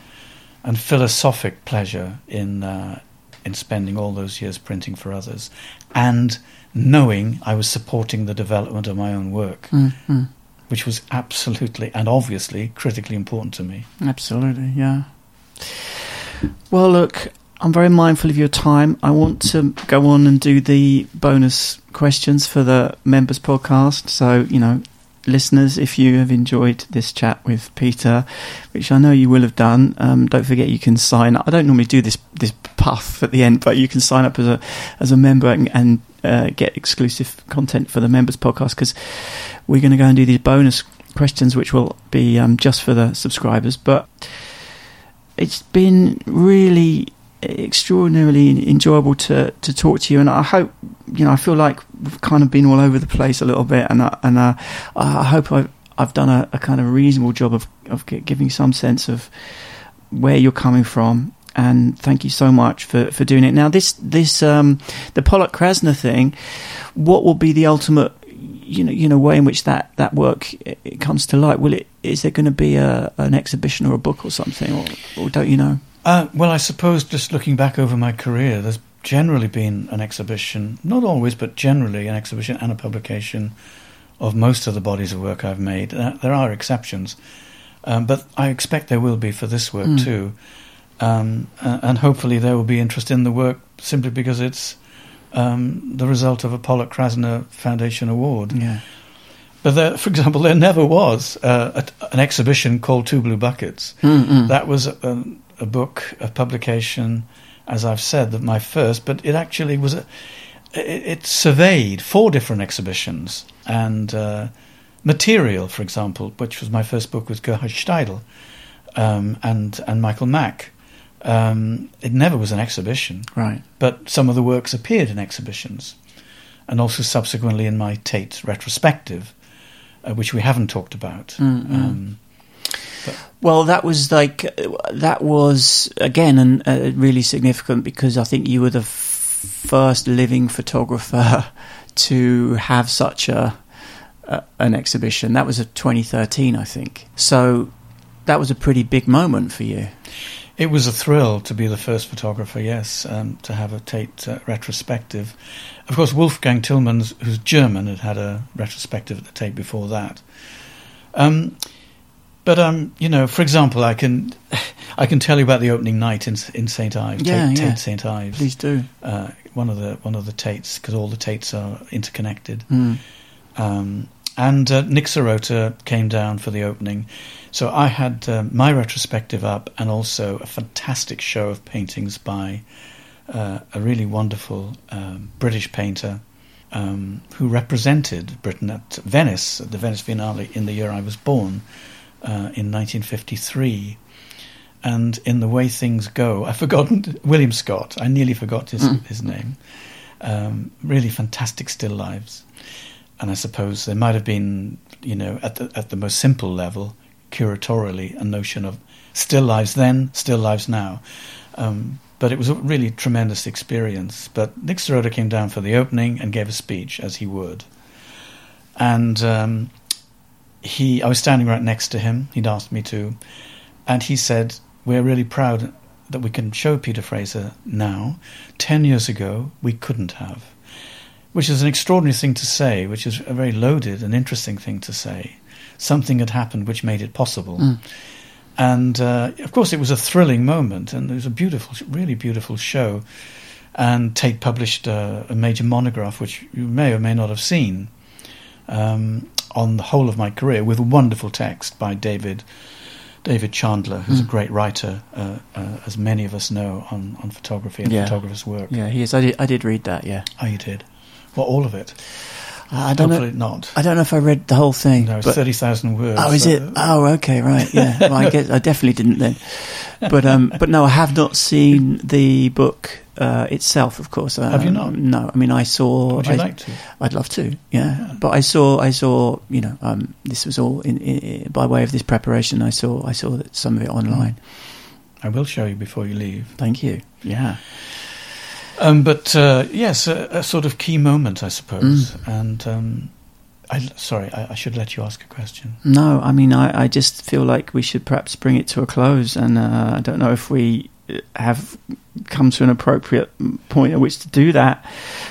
and philosophic pleasure in uh, in spending all those years printing for others, and knowing I was supporting the development of my own work, Mm-hmm. which was absolutely and obviously critically important to me. Absolutely, yeah. Well, look, I'm very mindful of your time. I want to go on and do the bonus questions for the members podcast. So, you know, listeners, if you have enjoyed this chat with Peter, which I know you will have done, um, don't forget you can sign up. I don't normally do this this puff at the end, but you can sign up as a as a member and, and uh, get exclusive content for the members podcast because we're going to go and do these bonus questions, which will be um, just for the subscribers. But it's been really extraordinarily enjoyable to to talk to you, and I hope you know I feel like we've kind of been all over the place a little bit, and I, and uh, I hope I've I've done a, a kind of reasonable job of of giving some sense of where you're coming from. And thank you so much for, for doing it. Now, this this um, the Pollock Krasner thing. What will be the ultimate, you know, you know, way in which that, that work it comes to light? Will it is there going to be a an exhibition or a book or something, or, or don't you know? Uh, well, I suppose just looking back over my career, there's generally been an exhibition, not always, but generally an exhibition and a publication of most of the bodies of work I've made. Uh, there are exceptions, um, but I expect there will be for this work Mm. too. Um, and hopefully there will be interest in the work simply because it's um, the result of a Pollock Krasner Foundation award. Yeah. But there, for example, there never was uh, a, an exhibition called Two Blue Buckets. Mm-mm. That was a, book, a publication, as I've said, that my first, but it actually was a, it, it surveyed four different exhibitions and uh, material, for example, which was my first book was Gerhard Steidl um, and and Michael Mack. Um, it never was an exhibition, right. but some of the works appeared in exhibitions, and also subsequently in my Tate retrospective, uh, which we haven't talked about. Mm-mm. Um, Well, that was like that was again an, uh, really significant because I think you were the f- first living photographer to have such a, a an exhibition. That was a 2013, I think. So that was a pretty big moment for you. It was a thrill to be the first photographer, yes, um, to have a Tate uh, retrospective. Of course, Wolfgang Tillmans, who's German, had had a retrospective at the Tate before that. Um, but um, you know, for example, I can I can tell you about the opening night in in St Ives, Yeah, Tate, yeah. Tate St Ives, Please do. uh, one of the one of the Tates because all the Tates are interconnected. Mm. Um, and uh, Nick Serota came down for the opening. So I had uh, my retrospective up and also a fantastic show of paintings by uh, a really wonderful um, British painter um, who represented Britain at Venice, at the Venice Biennale, in the year I was born, uh, in 1953. And in the way things go, I've forgotten William Scott. I nearly forgot his Mm. his name. Um, really fantastic still lives, and I suppose there might have been, you know, at the at the most simple level, curatorially, a notion of still lives then, still lives now. Um, but it was a really tremendous experience. But Nick Serota came down for the opening and gave a speech, as he would. And um, he, I was standing right next to him. He'd asked me to, and he said, "We're really proud that we can show Peter Fraser now. Ten years ago, we couldn't have." Which is an extraordinary thing to say, which is a very loaded and interesting thing to say. Something had happened which made it possible. Mm. And uh, of course, it was a thrilling moment, and it was a beautiful, really beautiful show. And Tate published uh, a major monograph, which you may or may not have seen, um, on the whole of my career, with a wonderful text by David David Chandler, who's Mm. a great writer, uh, uh, as many of us know, on, on photography and Yeah. photographers' work. Yeah, he is. I did, I did read that. Yeah, Oh, you did? Well, all of it. I don't Hopefully know. not. I don't know if I read the whole thing. No, it's but, thirty thousand words. oh, is so- it? Oh, okay, right. Yeah. Well, I guess I definitely didn't then. But um, but no, I have not seen the book uh, itself. Of course, Have you Um, not? No. I mean, I saw. Would you I, like to? I'd love to. Yeah. Yeah. But I saw. I saw. You know, um, this was all in, in by way of this preparation. I saw. I saw that some of it online. I will show you before you leave. Thank you. Yeah. Um, but uh, yes, a, a sort of key moment, I suppose. Mm. And um, I, sorry, I, I should let you ask a question. No, I mean, I, I just feel like we should perhaps bring it to a close, and uh, I don't know if we have come to an appropriate point at which to do that.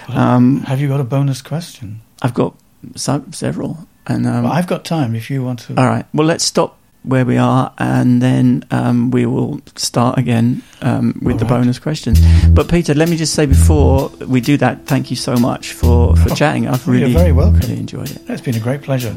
Um, Have you got a bonus question? I've got some, several, and um, well, I've got time if you want to. all right. Well, let's stop where we are, and then um, we will start again um, with the All right. bonus questions. But Peter, let me just say before we do that, thank you so much for for Oh, chatting. I've you're really very welcome. really enjoyed it. It's been a great pleasure.